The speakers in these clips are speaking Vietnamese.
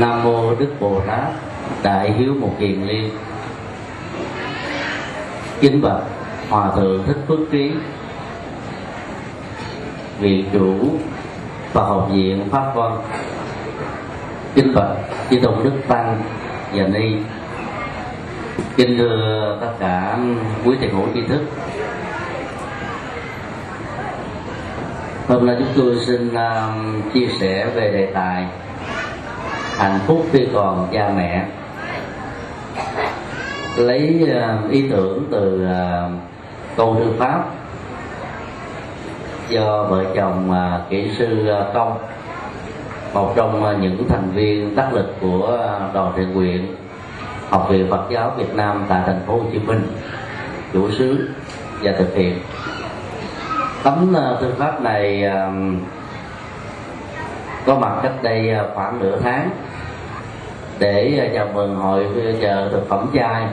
nam mô đức bồ tát đại hiếu một kiền liên. Kính bạch hòa thượng thích phước trí viện chủ và học viện pháp văn. Kính bạch chư tôn đức tăng và ni. Kính thưa tất cả quý thầy hữu tri thức. Hôm nay chúng tôi xin uh, chia sẻ về đề tài hạnh phúc khi còn cha mẹ. Lấy ờ, ý tưởng từ ờ, câu thư pháp do vợ chồng ờ, kỹ sư công, một trong những thành viên đắc lực của đoàn thiện nguyện học viện Phật giáo Việt Nam tại thành phố Hồ Chí Minh, chủ sứ và thực hiện. Tấm thư pháp này có mặt cách đây khoảng nửa tháng để à, chào mừng hội à, chợ thực phẩm chay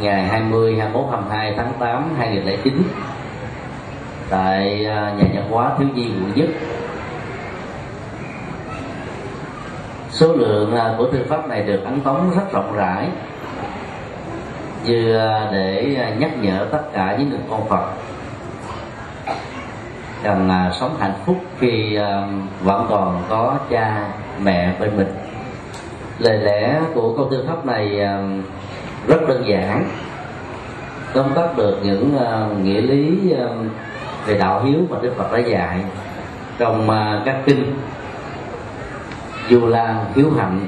ngày 20, 21, 22 tháng 8 2009 tại à, nhà văn hóa thiếu nhi quận nhất số lượng của thư pháp này được ấn tống rất rộng rãi như để nhắc nhở tất cả những người con Phật rằng sống hạnh phúc khi vẫn còn có cha mẹ bên mình lời lẽ của câu tư pháp này um, rất đơn giản. Tóm tắt được những um, nghĩa lý um, về đạo hiếu mà Đức Phật đã dạy trong uh, các kinh. Du lan hiếu hạnh,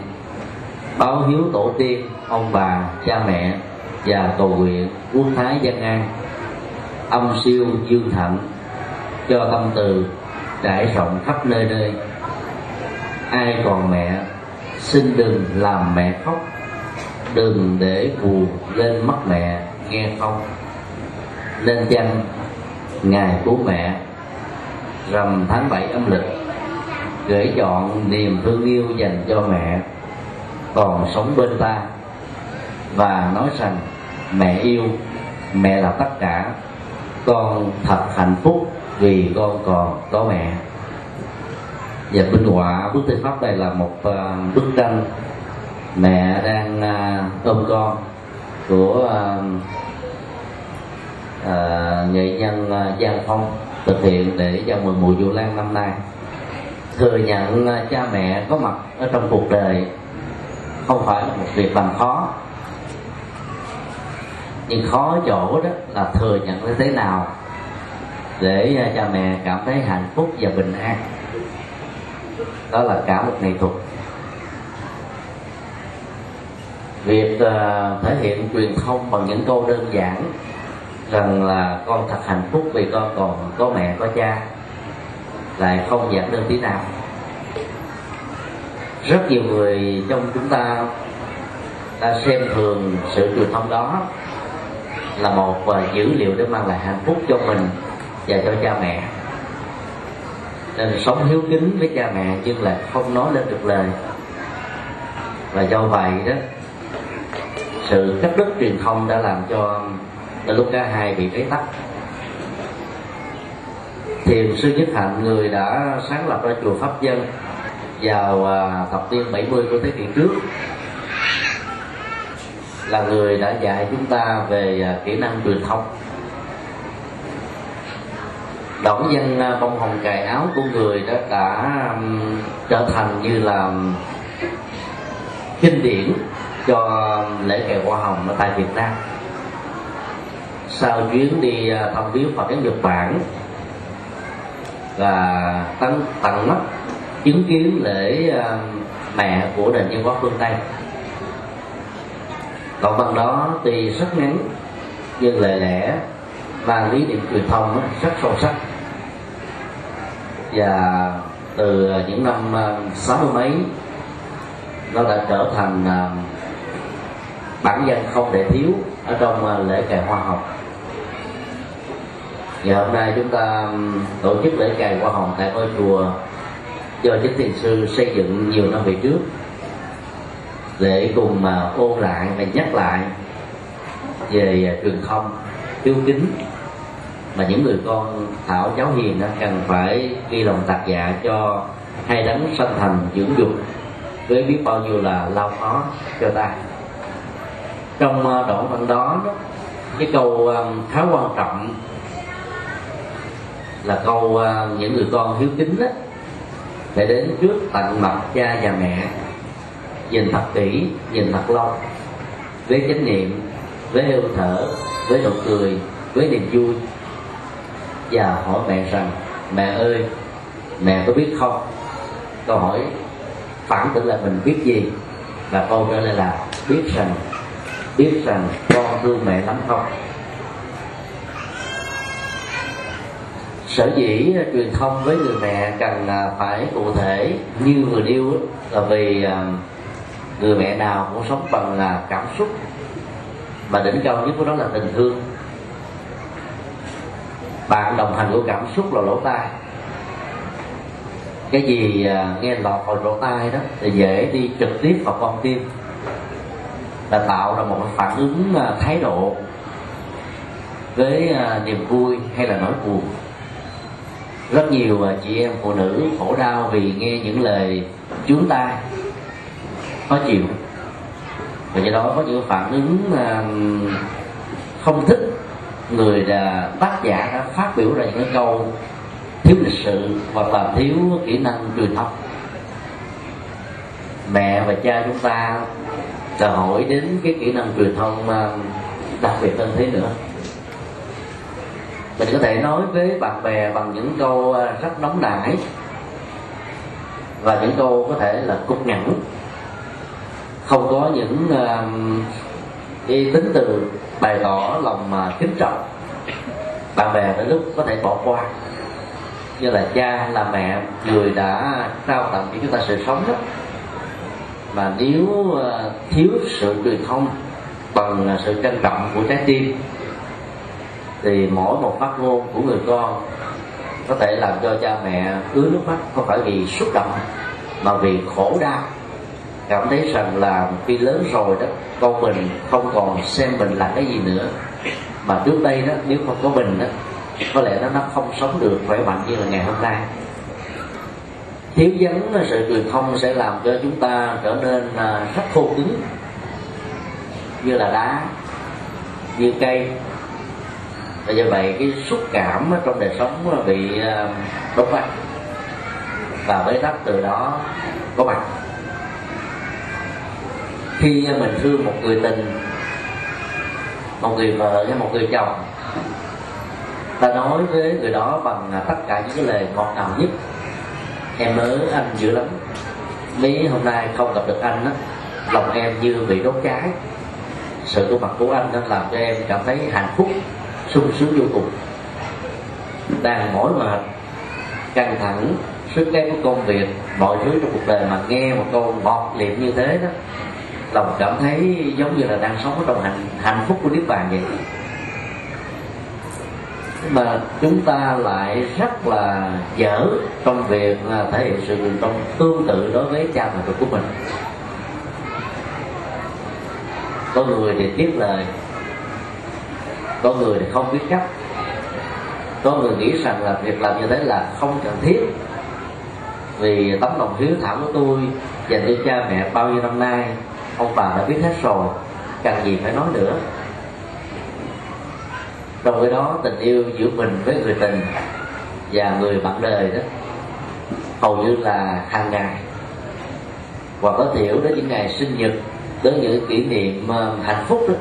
báo hiếu tổ tiên, ông bà, cha mẹ và cầu nguyện quốc thái dân an, âm siêu dương thạnh cho tâm từ trải rộng khắp nơi nơi ai còn mẹ xin đừng làm mẹ khóc. Đừng để buồn lên mắt mẹ nghe không nên chăng ngày của mẹ rằm tháng bảy âm lịch, gửi chọn niềm thương yêu dành cho mẹ, còn sống bên ta, và nói rằng mẹ yêu, mẹ là tất cả. Con thật hạnh phúc vì con còn có mẹ và minh họa bức thư pháp này là một uh, bức tranh mẹ đang uh, ôm con của uh, uh, nghệ nhân uh, Giang Phong thực hiện để chào mừng mùa du lan năm nay. Thừa nhận uh, cha mẹ có mặt ở trong cuộc đời không phải là một việc làm khó. Nhưng khó chỗ đó là thừa nhận như thế nào để uh, cha mẹ cảm thấy hạnh phúc và bình an đó là cả một nghệ thuật. Việc uh, thể hiện truyền thông bằng những câu đơn giản rằng là con thật hạnh phúc vì con còn có mẹ có cha lại không giản đơn tí nào. Rất nhiều người trong chúng ta ta xem thường sự truyền thông đó là một dữ liệu để mang lại hạnh phúc cho mình và cho cha mẹ nên sống hiếu kính với cha mẹ, nhưng là không nói lên được lời. Và do vậy đó, sự cắt đứt truyền thông đã làm cho lúc cả hai bị bế tắc. Thiền sư nhất hạnh, người đã sáng lập ra chùa pháp dân vào à, thập niên 70 của thế kỷ trước, là người đã dạy chúng ta về à, kỹ năng truyền thông đỏng dân à, bông hồng cài áo của người đó đã trở thành như là kinh điển cho lễ kèo hoa hồng ở tại Việt Nam. Sau chuyến đi à, thăm viếng Phật giáo Nhật Bản và tận tận mắt chứng kiến lễ mẹ của nền văn hóa phương Tây. Đoạn bằng đó thì rất ngắn nhưng lời lẽ và lý niệm truyền thông rất sâu sắc và từ à, những năm à, sáu mươi mấy, nó đã trở thành à, bản danh không thể thiếu ở trong lễ cài hoa hồng. Và hôm nay chúng ta tổ chức lễ cài hoa hồng tại ngôi chùa do chính thiền sư xây dựng nhiều năm về trước. Để cùng mà ôn lại và nhắc lại về truyền thông hiếu kính mà những người con thảo cháu hiền đó cần phải ghi lòng tạc dạ cho hai đấng sanh thành dưỡng dục. Với biết bao nhiêu là lao khó cho ta. Trong ờ, đoạn văn đó, cái câu ờ, khá quan trọng là câu ờ, những người con hiếu kính đó phải đến trước tận mặt cha và mẹ nhìn thật kỹ nhìn thật lâu với chánh niệm với hơi thở với nụ cười với niềm vui và hỏi mẹ rằng, mẹ ơi, mẹ có biết không? Câu hỏi phản tự là mình biết gì? Và câu trả lời là, biết rằng biết rằng con thương mẹ lắm không? Sở dĩ truyền thông với người mẹ cần phải cụ thể như người yêu là vì à, người mẹ nào cũng sống bằng là cảm xúc. Và đỉnh cao nhất của đó là tình thương bạn đồng hành của cảm xúc là lỗ tai. Cái gì à, nghe lọt vào lỗ tai đó, thì dễ đi trực tiếp vào con tim. Là tạo ra một phản ứng à, thái độ với à, niềm vui hay là nỗi buồn. Rất nhiều chị em phụ nữ khổ đau vì nghe những lời chúng ta khó chịu. Và do đó có những phản ứng không thích người là tác giả đã phát biểu ra những cái câu thiếu lịch sự hoặc là thiếu kỹ năng truyền thông. Mẹ và cha chúng ta đòi hỏi đến cái kỹ năng truyền thông à, đặc biệt hơn thế nữa. Mình có thể nói với bạn bè bằng những câu à, rất nóng nảy và những câu có thể là cục nhẫn không có những à, cái tính từ bày tỏ lòng mà kính trọng. Bạn bè đến lúc có thể bỏ qua. Như là cha, là mẹ, người đã trao tặng cho chúng ta sự sống đó. Mà nếu à, thiếu sự truyền thông bằng sự trân trọng của trái tim, thì mỗi một phát ngôn của người con có thể làm cho cha mẹ ứa nước mắt, không phải vì xúc động, mà vì khổ đau cảm thấy rằng là khi lớn rồi đó con mình không còn xem mình là cái gì nữa. Mà trước đây đó nếu không có mình đó có lẽ nó nó không sống được khỏe mạnh như là ngày hôm nay. Thiếu vắng sự truyền thông sẽ làm cho chúng ta trở nên à, rất khô cứng như là đá như cây. Và do vậy cái xúc cảm trong đời sống bị à, đốt và bế tắc từ đó có mặt khi mình thương một người tình, một người vợ hay một người chồng ta nói với người đó bằng à, tất cả những cái lời ngọt ngào nhất, em nhớ anh dữ lắm. Mấy hôm nay không gặp được anh á, lòng em như bị đốt cháy. Sự có mặt của anh đã làm cho em cảm thấy hạnh phúc, sung sướng vô cùng. Đang mỏi mệt, căng thẳng, sức ép của công việc, mọi thứ trong cuộc đời mà nghe một câu ngọt liệm như thế đó lòng cảm thấy giống như là đang sống trong hạnh hạnh phúc của niết bàn vậy. Mà chúng ta lại rất là dở trong việc là thể hiện sự truyền trong tương tự đối với cha mẹ của mình. Có người thì tiếc lời, có người thì không biết cách. Có người nghĩ rằng là việc làm như thế là không cần thiết. Vì tấm lòng hiếu thảo của tôi dành cho cha mẹ bao nhiêu năm nay ông bà đã biết hết rồi cần gì phải nói nữa. Trong cái đó tình yêu giữa mình với người tình và người bạn đời đó hầu như là hàng ngày. Hoặc có thiểu đến những ngày sinh nhật đến những kỷ niệm hạnh phúc đó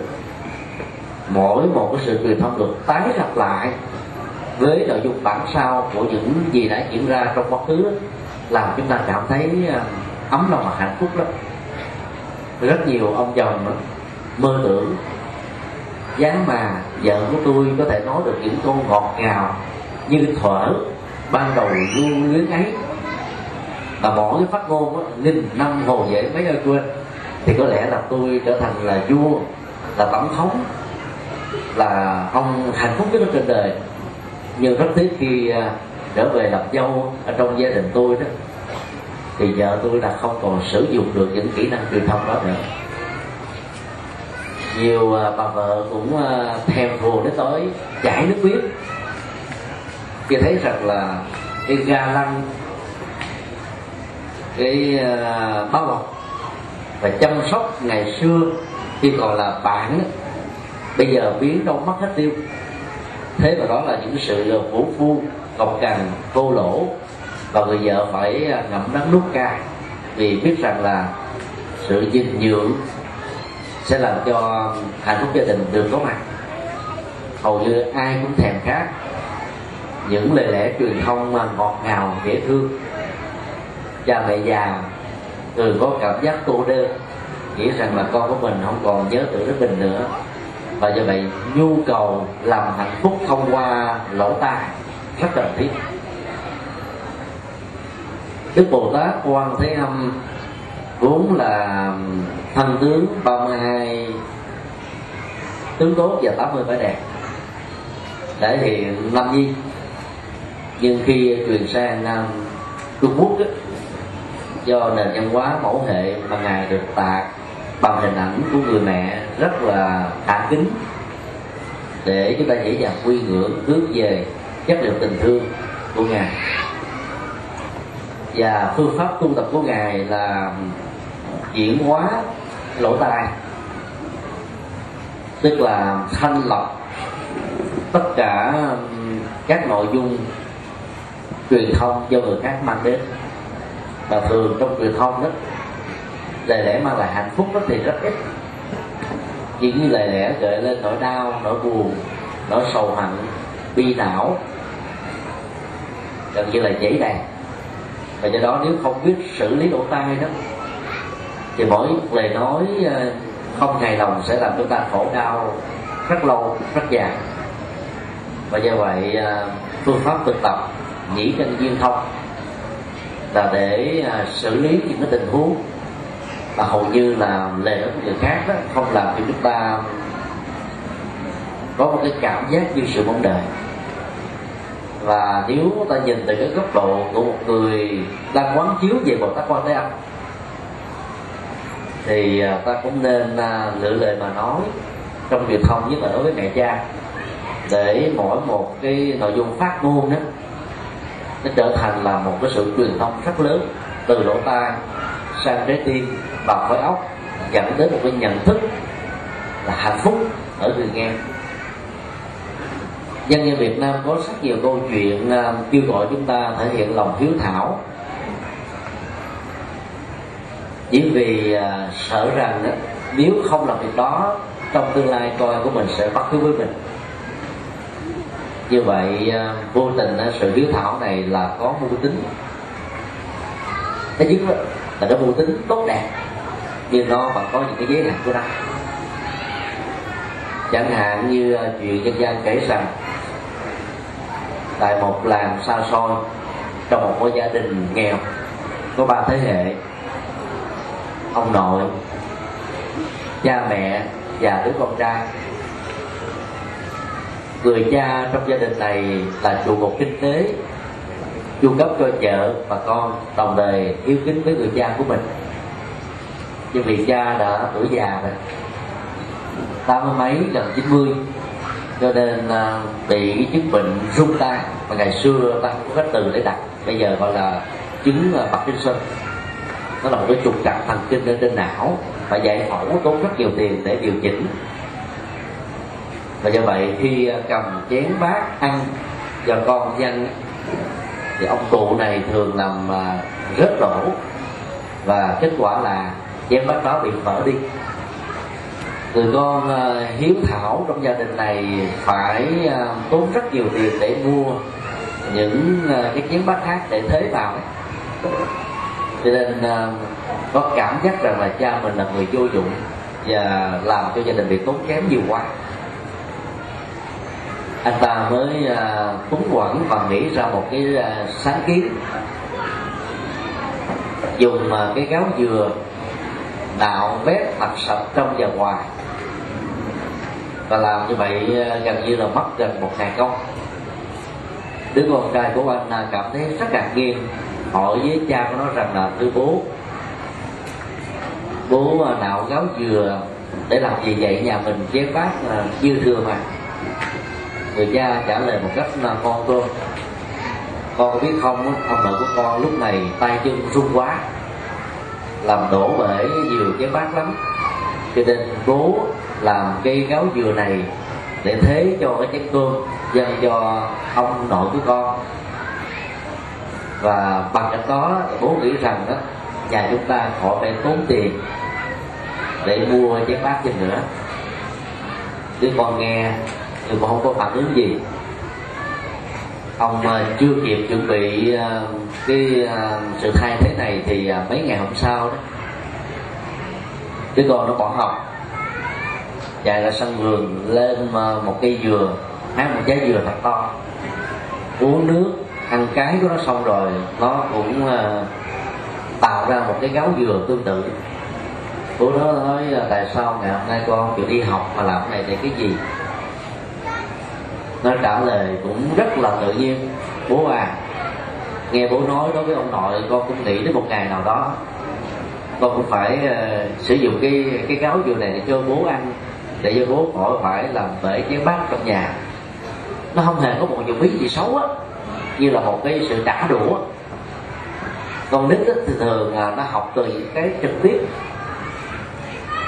mỗi một cái sự truyền thông được tái lập lại với nội dung bản sao của những gì đã diễn ra trong quá khứ đó, làm chúng ta cảm thấy à, ấm lòng và hạnh phúc lắm rất nhiều ông chồng đó, mơ tưởng dáng mà vợ của tôi có thể nói được những câu ngọt ngào như thuở ban đầu luôn luyến ấy mà bỏ cái phát ngôn đó, nghìn năm hồ dễ mấy ơi quên. Thì có lẽ là tôi trở thành là vua là tổng thống là ông hạnh phúc nhất trên đời. Nhưng rất tiếc khi à, trở về làm dâu ở trong gia đình tôi đó thì vợ tôi là không còn sử dụng được những kỹ năng truyền thông đó nữa. Nhiều à, bà vợ cũng à, thèm vô đến tối chảy nước miếng. Khi thấy rằng là cái ga lăng, cái à, bao bọc và chăm sóc ngày xưa khi còn là bạn bây giờ biến đâu mất hết tiêu. Thế mà đó là những sự vũ phu, cọc cằn, vô lỗ và người vợ phải ngậm đắng nuốt cay, vì biết rằng là sự dinh dưỡng sẽ làm cho hạnh phúc gia đình được có mặt. Hầu như ai cũng thèm khát những lời lẽ truyền thông mà ngọt ngào, dễ thương. Cha mẹ già thường có cảm giác cô đơn, nghĩ rằng là con của mình không còn nhớ tưởng đến mình nữa. Và do vậy, nhu cầu làm hạnh phúc thông qua lỗ tai rất cần thiết đức bồ tát quan thế âm vốn là thân tướng 32 tướng tốt và 80 vẻ đẹp thể hiện năm nhi nhưng khi truyền sang nam trung quốc đó, do nền văn hóa mẫu hệ mà ngài được tạc bằng hình ảnh của người mẹ rất là thả kính để chúng ta dễ dàng quy ngưỡng hướng về chất liệu tình thương của ngài và phương pháp tu tập của ngài là chuyển hóa lỗ tai, tức là thanh lọc tất cả các nội dung truyền thông do người khác mang đến. Và thường trong truyền thông đó, lời lẽ mang lại hạnh phúc đó thì rất ít. Chỉ như lời lẽ gợi lên nỗi đau, nỗi buồn, nỗi sầu hận, bi não. Gần như là dễ đàn và do đó nếu không biết xử lý lỗ tai đó, thì mỗi lời nói ờ, không hài lòng sẽ làm chúng ta khổ đau, rất lâu, rất dài. Và do vậy ờ, phương pháp thực tập nhĩ chân duyên thông là để ờ, xử lý những cái tình huống mà hầu như là lời nói của người khác đó không làm cho chúng ta có một cái cảm giác như sự mong đợi và nếu ta nhìn từ cái góc độ của một người đang quán chiếu về bồ tát quan thế âm, thì à, ta cũng nên à, lựa lời mà nói trong truyền thông, nhất là đối với mẹ cha, để mỗi một cái nội dung phát ngôn đó, nó trở thành là một cái sự truyền thông rất lớn, từ lỗ tai sang trái tim và khối óc dẫn đến một cái nhận thức là hạnh phúc ở người nghe dân gian Việt Nam có rất nhiều câu chuyện uh, kêu gọi chúng ta thể hiện lòng hiếu thảo. Chỉ vì uh, sợ rằng đó, nếu không làm việc đó trong tương lai con của mình sẽ bắt cứ với mình. Như vậy uh, vô tình uh, sự hiếu thảo này là có mưu tính. Thứ nhất là nó mưu tính tốt đẹp nhưng nó vẫn có những cái giới hạn của nó. Chẳng hạn như chuyện dân gian kể rằng tại một làng xa xôi, trong một ngôi gia đình nghèo, có ba thế hệ. Ông nội, cha mẹ và đứa con trai. Người cha trong gia đình này là trụ cột kinh tế, chu cấp cho vợ và con, đồng đời yêu kính với người cha của mình. Nhưng vì cha đã tuổi già rồi, tám mươi mấy, gần chín mươi cho nên bị bị chứng bệnh rung tay mà ngày xưa ta cũng có cách từ để đặt. Bây giờ gọi là chứng uh, Parkinson. Nó là một cái trục trặc thần kinh ở trên não và giải phẫu tốn rất nhiều tiền để điều chỉnh. Và do vậy khi à, cầm chén bát ăn cho con dân thì ông cụ này thường làm rớt rất lỗ. Và kết quả là chén bát đó bị vỡ đi người con ờ, hiếu thảo trong gia đình này phải ờ, tốn rất nhiều tiền để mua những ờ, cái chiến bát khác để thế vào ấy. cho nên có cảm giác rằng là cha mình là người vô dụng và làm cho gia đình bị tốn kém nhiều quá. Anh ta mới uh, túng quẩn và nghĩ ra một cái sáng kiến. Dùng cái gáo dừa nạo bếp mặt sạch trong và ngoài và làm như vậy ờ, gần như là mất gần một ngàn công. Đứa con trai của anh à, cảm thấy rất ngạc nhiên hỏi với cha của nó rằng là, thưa bố bố à, nạo gáo dừa để làm gì vậy? Nhà mình chế phát chưa dư thừa mà. Người cha trả lời một cách là con tôi con có biết không ông nội của con lúc này tay chân run quá, làm đổ bể nhiều cái bát lắm. Cho nên bố làm cây gáo dừa này để thế cho cái chén cơm dành cho ông nội của con. Và bằng cách đó, bố nghĩ rằng đó, nhà chúng ta khỏi phải tốn tiền để mua chén bát thêm nữa. Đứa con nghe, nhưng mà không có phản ứng gì. Ông ờ, chưa kịp chuẩn bị ờ, cái ờ, sự thay thế này thì mấy ngày hôm sau đó, đứa con nó bỏ học. Dạ, chạy ra sân vườn lên một cây dừa hái một trái dừa thật to. Uống nước ăn cái của nó xong rồi nó cũng uh, tạo ra một cái gáo dừa tương tự. Bố nó nói ờ, tại sao ngày hôm nay con chịu đi học mà làm này để cái gì? Nó trả lời cũng rất là tự nhiên. Bố à nghe bố nói đối với ông nội con cũng nghĩ đến một ngày nào đó. Con cũng phải uh, sử dụng cái cái gáo dừa này để cho bố ăn để cho bố khỏi phải làm bể cái bát trong nhà. Nó không hề có một dụng ý gì xấu á, như là một cái sự trả đũa. Con nít thì thường là nó học từ những cái trực tiếp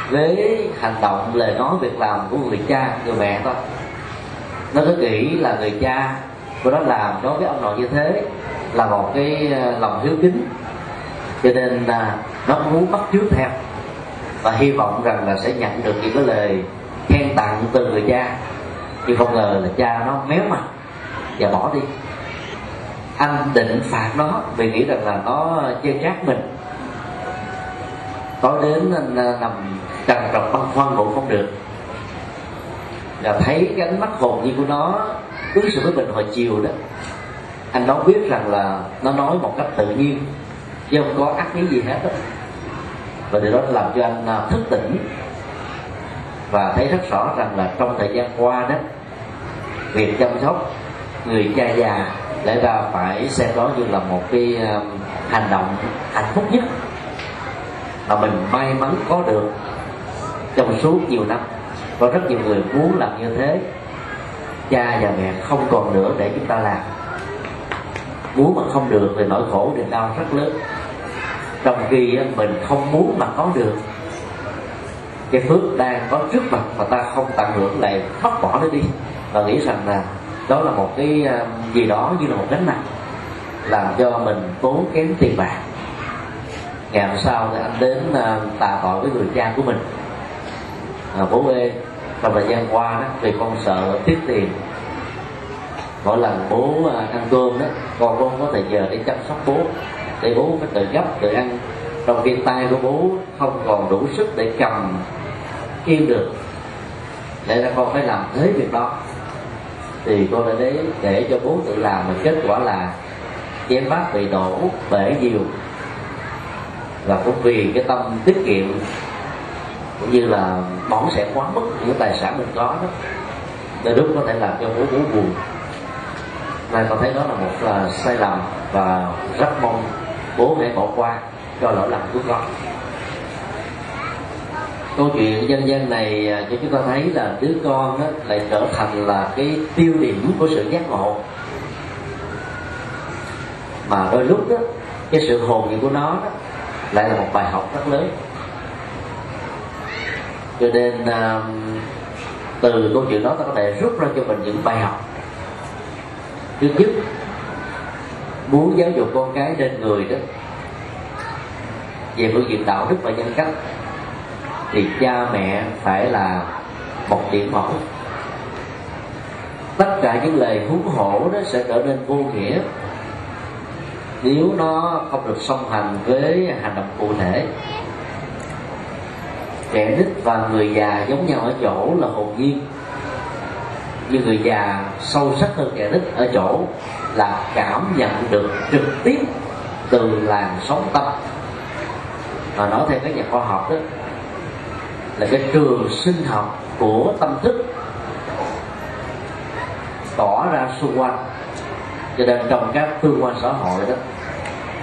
với hành động, lời nói, việc làm của người cha, người mẹ thôi. Nó cứ nghĩ là người cha của nó làm đối với ông nội như thế là một cái ờ, lòng hiếu kính. Cho nên là nó muốn bắt chước theo và hy vọng rằng là sẽ nhận được những cái lời khen tặng từ người cha. Nhưng không ngờ là cha nó méo mặt và bỏ đi. Anh định phạt nó vì nghĩ rằng là nó chê trách mình. Tối đến anh nằm trần trọc băn khoăn ngủ không được. Là thấy cái ánh mắt hồn nhiên của nó ứng xử với mình hồi chiều đó. Anh đó biết rằng là nó nói một cách tự nhiên, chứ không có ác ý gì hết đó. và điều đó làm cho anh à, thức tỉnh và thấy rất rõ rằng là trong thời gian qua đó, việc chăm sóc người cha già lẽ ra phải xem đó như là một cái um, hành động hạnh phúc nhất mà mình may mắn có được trong suốt nhiều năm. Có rất nhiều người muốn làm như thế, cha và mẹ không còn nữa để chúng ta làm. Muốn mà không được thì nỗi khổ niềm đau rất lớn. Trong khi mình không muốn mà có được cái phước đang có trước mặt mà ta không tận hưởng lại thoát bỏ nó đi. Và nghĩ rằng là đó là một cái ờ, gì đó như là một gánh nặng làm cho mình tốn kém tiền bạc. Ngày hôm sau thì anh đến ờ, tà tạ tội với người cha của mình. À, bố ơi trong thời gian qua đó vì con sợ tiết tiền. Mỗi lần bố ăn cơm đó con không có thời giờ để chăm sóc bố. Để bố phải tự gấp tự ăn trong khi tay của bố không còn đủ sức để cầm kim được. Để ra con phải làm thế việc đó. Thì con đã đấy để cho bố tự làm mà kết quả là chén bát bị đổ bể nhiều. Và cũng vì cái tâm tiết kiệm cũng như là bỏ sẽ quá mất những tài sản mình có đó để lúc có thể làm cho bố bố buồn. Nên con thấy đó là một uh, sai lầm và rất mong bố hãy bỏ qua cho lỗi lầm của con. Câu chuyện dân dân này à, cho chúng ta thấy là đứa con đó lại trở thành là cái tiêu điểm của sự giác ngộ. Mà đôi lúc đó cái sự hồn nhiên của nó đó, lại là một bài học rất lớn. Cho nên uh, từ câu chuyện đó ta có thể rút ra cho mình những bài học. Thứ nhất muốn giáo dục con cái nên người đó về phương diện đạo đức và nhân cách. Thì cha mẹ phải là một điểm mẫu. Tất cả những lời huống hổ đó sẽ trở nên vô nghĩa nếu nó không được song hành với hành động cụ thể. Trẻ nít và người già giống nhau ở chỗ là hồn nhiên, nhưng người già sâu sắc hơn trẻ nít ở chỗ là cảm nhận được trực tiếp từ làn sóng tâm và nói theo các nhà khoa học đó, là cái trường sinh học của tâm thức tỏ ra xung quanh. Cho nên trong các tương quan xã hội đó,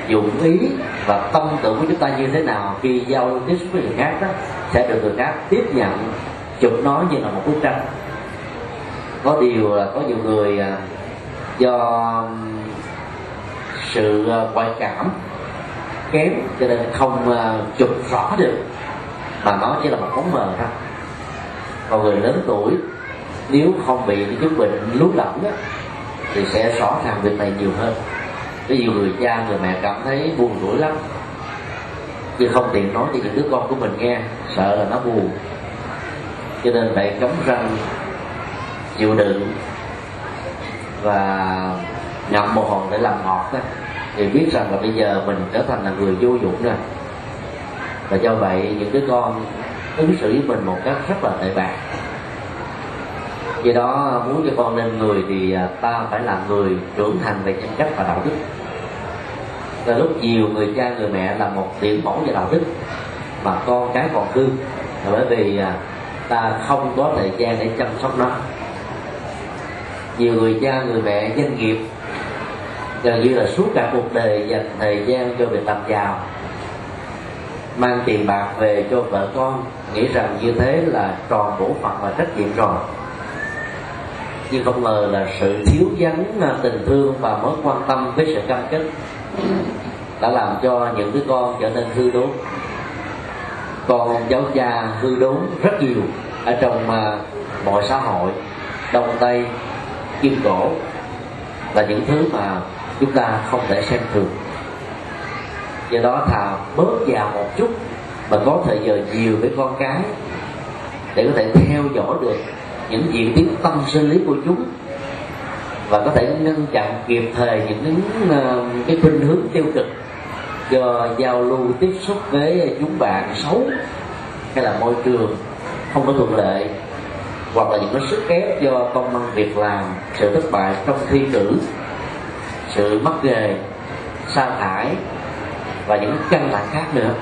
dụng ý và tâm tưởng của chúng ta như thế nào khi giao tiếp với người khác đó, sẽ được người khác tiếp nhận. Chụp nó như là một bức tranh. Có điều là có nhiều người à, do sự à, quay cảm kém cho nên không uh, chụp rõ được. Mà nó chỉ là một bóng mờ thôi. Còn người lớn tuổi nếu không bị những chứng bệnh lú lẫn á, thì sẽ rõ ràng việc này nhiều hơn. Ví dụ người cha người mẹ cảm thấy buồn rủi lắm nhưng không tiện nói cho những đứa con của mình nghe sợ là nó buồn. Cho nên phải cấm răng chịu đựng và ngậm một hòn để làm ngọt đó thì biết rằng là bây giờ mình trở thành là người vô dụng rồi. Và do vậy, những đứa con ứng xử với mình một cách rất là tệ bạc. Do đó, muốn cho con nên người thì à, ta phải là người trưởng thành về nhân cách và đạo đức. Là lúc nhiều người cha, người mẹ là một điểm mẫu về đạo đức, mà con cái còn hư là bởi vì à, ta không có thời gian để chăm sóc nó. Nhiều người cha, người mẹ, doanh nghiệp gần như là suốt cả cuộc đời dành thời gian cho việc làm giàu mang tiền bạc về cho vợ con, nghĩ rằng như thế là tròn bổn phận và trách nhiệm rồi. Nhưng không ngờ là sự thiếu vắng à, tình thương và mối quan tâm với sự cam kết đã làm cho những đứa con trở nên hư đốn. Con giáo cha hư đốn rất nhiều ở trong mà mọi xã hội, đông tây, kim cổ là những thứ mà chúng ta không thể xem thường. Do đó thà bớt già một chút, mà có thời giờ nhiều với con cái, để có thể theo dõi được những diễn biến tâm sinh lý của chúng, và có thể ngăn chặn kịp thời những ờ, cái khuynh hướng tiêu cực do giao lưu tiếp xúc với chúng bạn xấu hay là môi trường không có thuận lợi, hoặc là những cái sức ép do công ăn việc làm, sự thất bại trong thi cử sự mất nghề, sa thải và những căng thẳng khác nữa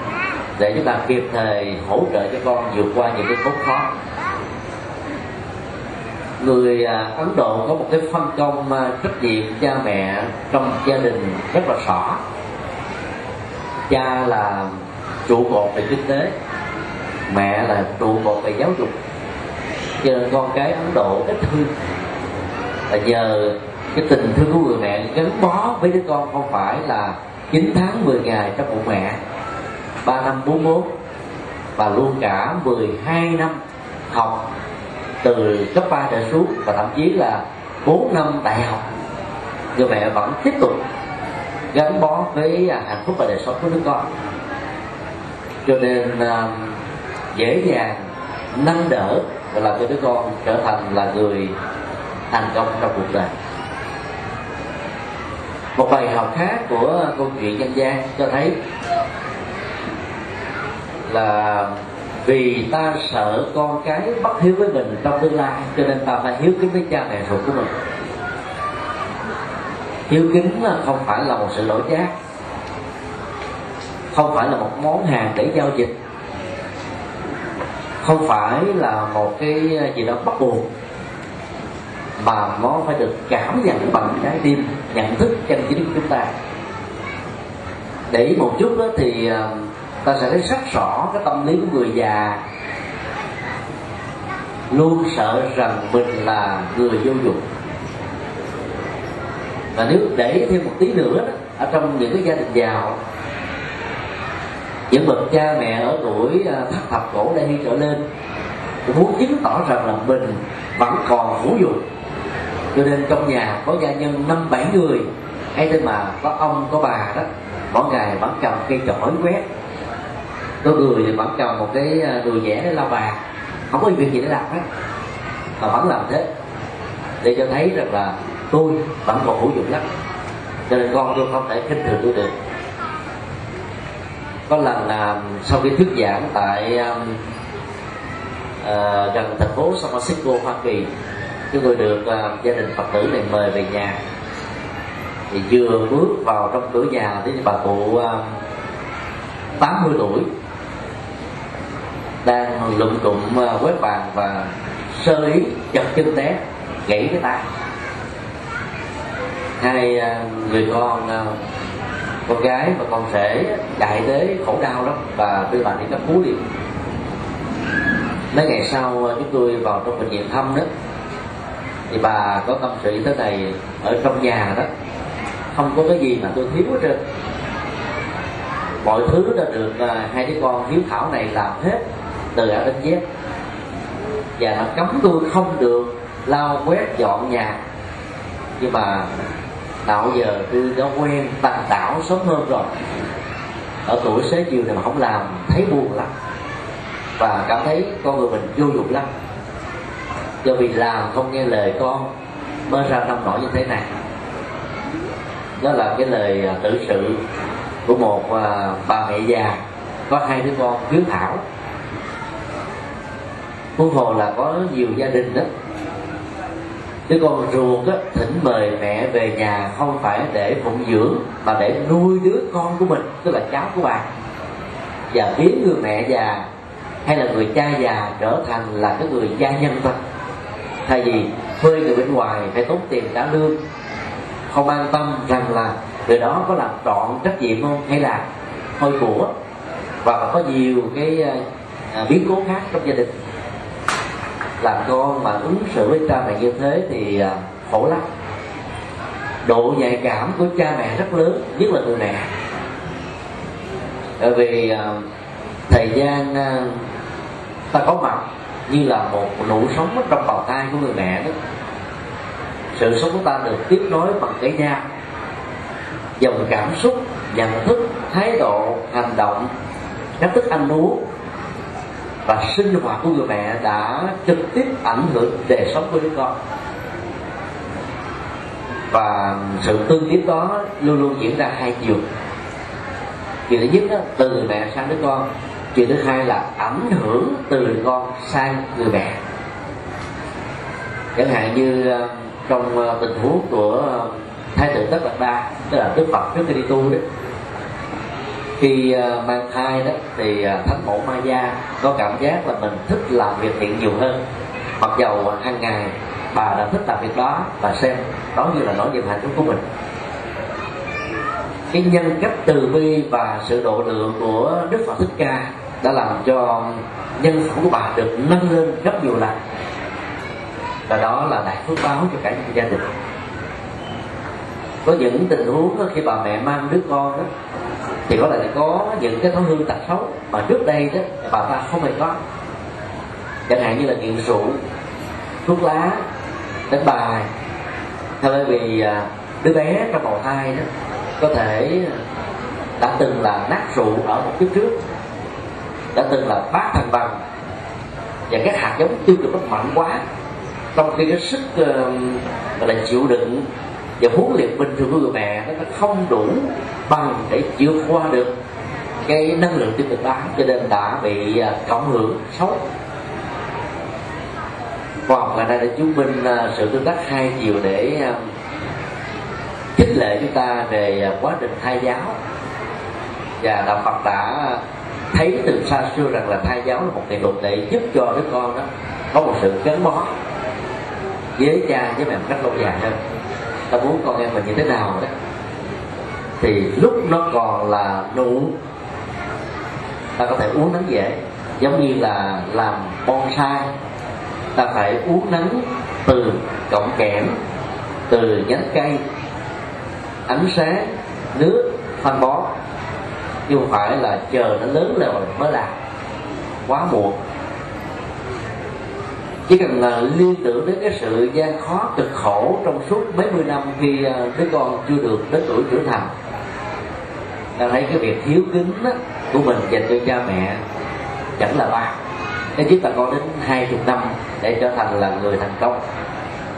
để chúng ta kịp thời hỗ trợ cho con vượt qua những cái khốn khó. Người à, ấn độ có một cái phân công à, trách nhiệm cha mẹ trong gia đình rất là rõ cha là trụ cột về kinh tế, mẹ là trụ cột về giáo dục. Cho nên con cái ấn độ ít thương và nhờ cái tình thương của người mẹ gắn bó với đứa con không phải là 9 tháng 10 ngày trong bụng mẹ. 3 năm 41 và luôn cả 12 năm học từ cấp 3 trở xuống và thậm chí là 4 năm đại học. Người mẹ vẫn tiếp tục gắn bó với à, hạnh phúc và đời sống của đứa con. Cho nên uh, dễ dàng nâng đỡ và làm cho đứa con trở thành là người thành công trong cuộc đời một bài học khác của câu chuyện dân gian cho thấy là vì ta sợ con cái bất hiếu với mình trong tương lai, cho nên ta phải hiếu kính với cha mẹ ruột của mình. Hiếu kính không phải là một sự lỗi giác, không phải là một món hàng để giao dịch, không phải là một cái gì đó bắt buộc, mà nó phải được cảm nhận bằng trái tim nhận thức chân chính của chúng ta. Để ý một chút đó thì ờ, ta sẽ thấy rất rõ cái tâm lý của người già. Luôn sợ rằng mình là người vô dụng. Và nếu để thêm một tí nữa đó, ở trong những cái gia đình giàu những bậc cha mẹ ở tuổi ờ, thất thập cổ đây trở lên cũng muốn chứng tỏ rằng là mình vẫn còn hữu dụng cho nên trong nhà có gia nhân năm bảy người. Hay thế mà có ông có bà đó. Mỗi ngày vẫn cầm cây chổi quét. Có người thì vẫn cầm một cái à, đùi vẽ để lau bàn. Không có việc gì để làm hết. Mà vẫn làm thế. Để cho thấy rằng là tôi vẫn còn hữu dụng lắm. Cho nên con tôi không thể khinh thường tôi được. Có lần là sau khi thuyết giảng tại uh, gần thành phố San Francisco Hoa Kỳ chúng tôi được uh, gia đình phật tử này mời về nhà. Thì vừa bước vào trong cửa nhà thì bà cụ à, uh, 80 tuổi đang lụm cụm uh, à, quét bàn và sơ ý chật chân té gãy cái tay. Hai uh, người con uh, con gái và con rể chạy tới khổ đau lắm và đưa bà đi cấp cứu liền mấy ngày sau chúng tôi vào trong bệnh viện thăm đó thì bà có tâm sự thế này ở trong nhà đó. Không có cái gì mà tôi thiếu hết trơn. Mọi thứ đã được à, hai đứa con hiếu thảo này làm hết từ ở đến dép và nó cấm tôi không được lau quét dọn nhà. Nhưng mà tạo giờ tôi đã quen tàn đảo sớm hơn rồi. Ở tuổi xế chiều này mà không làm thấy buồn lắm. Và cảm thấy con người mình vô dụng lắm do vì làm không nghe lời con mới ra nông nổi như thế này. Đó là cái lời à, tự sự của một à, bà mẹ già có hai đứa con hiếu thảo. Huống hồ là có nhiều gia đình đó. Đứa con ruột á, thỉnh mời mẹ về nhà không phải để phụng dưỡng mà để nuôi đứa con của mình tức là cháu của bà. Và biến người mẹ già hay là người cha già trở thành là cái người gia nhân thôi thay vì thuê người bên ngoài phải tốn tiền trả lương không an tâm rằng là người đó có làm trọn trách nhiệm không hay là hơi của và có nhiều cái ờ, à, biến cố khác trong gia đình. Làm con mà ứng xử với cha mẹ như thế thì à, khổ lắm. Độ nhạy cảm của cha mẹ rất lớn nhất là người mẹ. Bởi vì à, thời gian à, ta có mặt như là một nụ sống trong bào thai của người mẹ đó. Sự sống của ta được tiếp nối bằng cái nhau dòng cảm xúc nhận thức thái độ hành động cách thức ăn uống và sinh hoạt của người mẹ đã trực tiếp ảnh hưởng đời sống của đứa con. Và sự tương tiếp đó luôn luôn diễn ra hai chiều. Chiều thứ nhất đó, từ mẹ sang đứa con chuyện thứ hai là ảnh hưởng từ con sang người mẹ. Chẳng hạn như ờ, trong ờ, tình huống của ờ, thái tử tất đạt đa tức là đức phật trước khi đi tu đấy khi mang thai đó, thì thánh mẫu ma gia có cảm giác là mình thích làm việc thiện nhiều hơn. Mặc dầu hàng ngày bà đã thích làm việc đó và xem, đó như là nỗi niềm hạnh phúc của mình. Cái nhân cách từ bi và sự độ lượng của đức phật thích ca đã làm cho nhân phẩm của bà được nâng lên rất nhiều lần. Và đó là đại phước báo cho cả gia đình. Có những tình huống đó, khi bà mẹ mang đứa con đó thì có thể có những cái thói hư tật xấu mà trước đây đó bà ta không hề có. Chẳng hạn như là nghiện rượu thuốc lá đánh bài. Hay bởi vì à, đứa bé trong bào thai đó có thể à, đã từng là nát rượu ở một kiếp trước đã từng là bát thằng bằng và các hạt giống tiêu cực nó mạnh quá. Trong khi cái sức uh, gọi là chịu đựng và huấn luyện bình thường của người mẹ nó không đủ bằng để vượt qua được cái năng lượng tiêu cực đó cho nên đã bị ờ, cộng hưởng xấu. Khoa học ngày nay đã chứng minh ờ, sự tương tác hai chiều để khích lệ chúng ta về quá trình thai giáo. Và đạo Phật đã thấy từ xa xưa rằng là thai giáo là một nghệ thuật để giúp cho đứa con đó. Có một sự gắn bó với cha với mẹ một cách lâu dài hơn. Ta muốn con em mình như thế nào đó, thì lúc nó còn là nụ ta có thể uống nắng dễ. Giống như là làm bonsai, ta phải uống nắng từ cọng kẽm, từ nhánh cây, ánh sáng, nước, phân bón chứ không phải là chờ nó lớn lên rồi mới làm. Quá muộn. Chỉ cần là liên tưởng đến cái sự gian khó cực khổ trong suốt mấy mươi năm khi à, đứa con chưa được đến tuổi trưởng thành. Ta thấy cái việc thiếu kính đó, của mình dành cho cha mẹ chẳng là bao. Cái chúng ta có đến hai chục năm để trở thành là người thành công.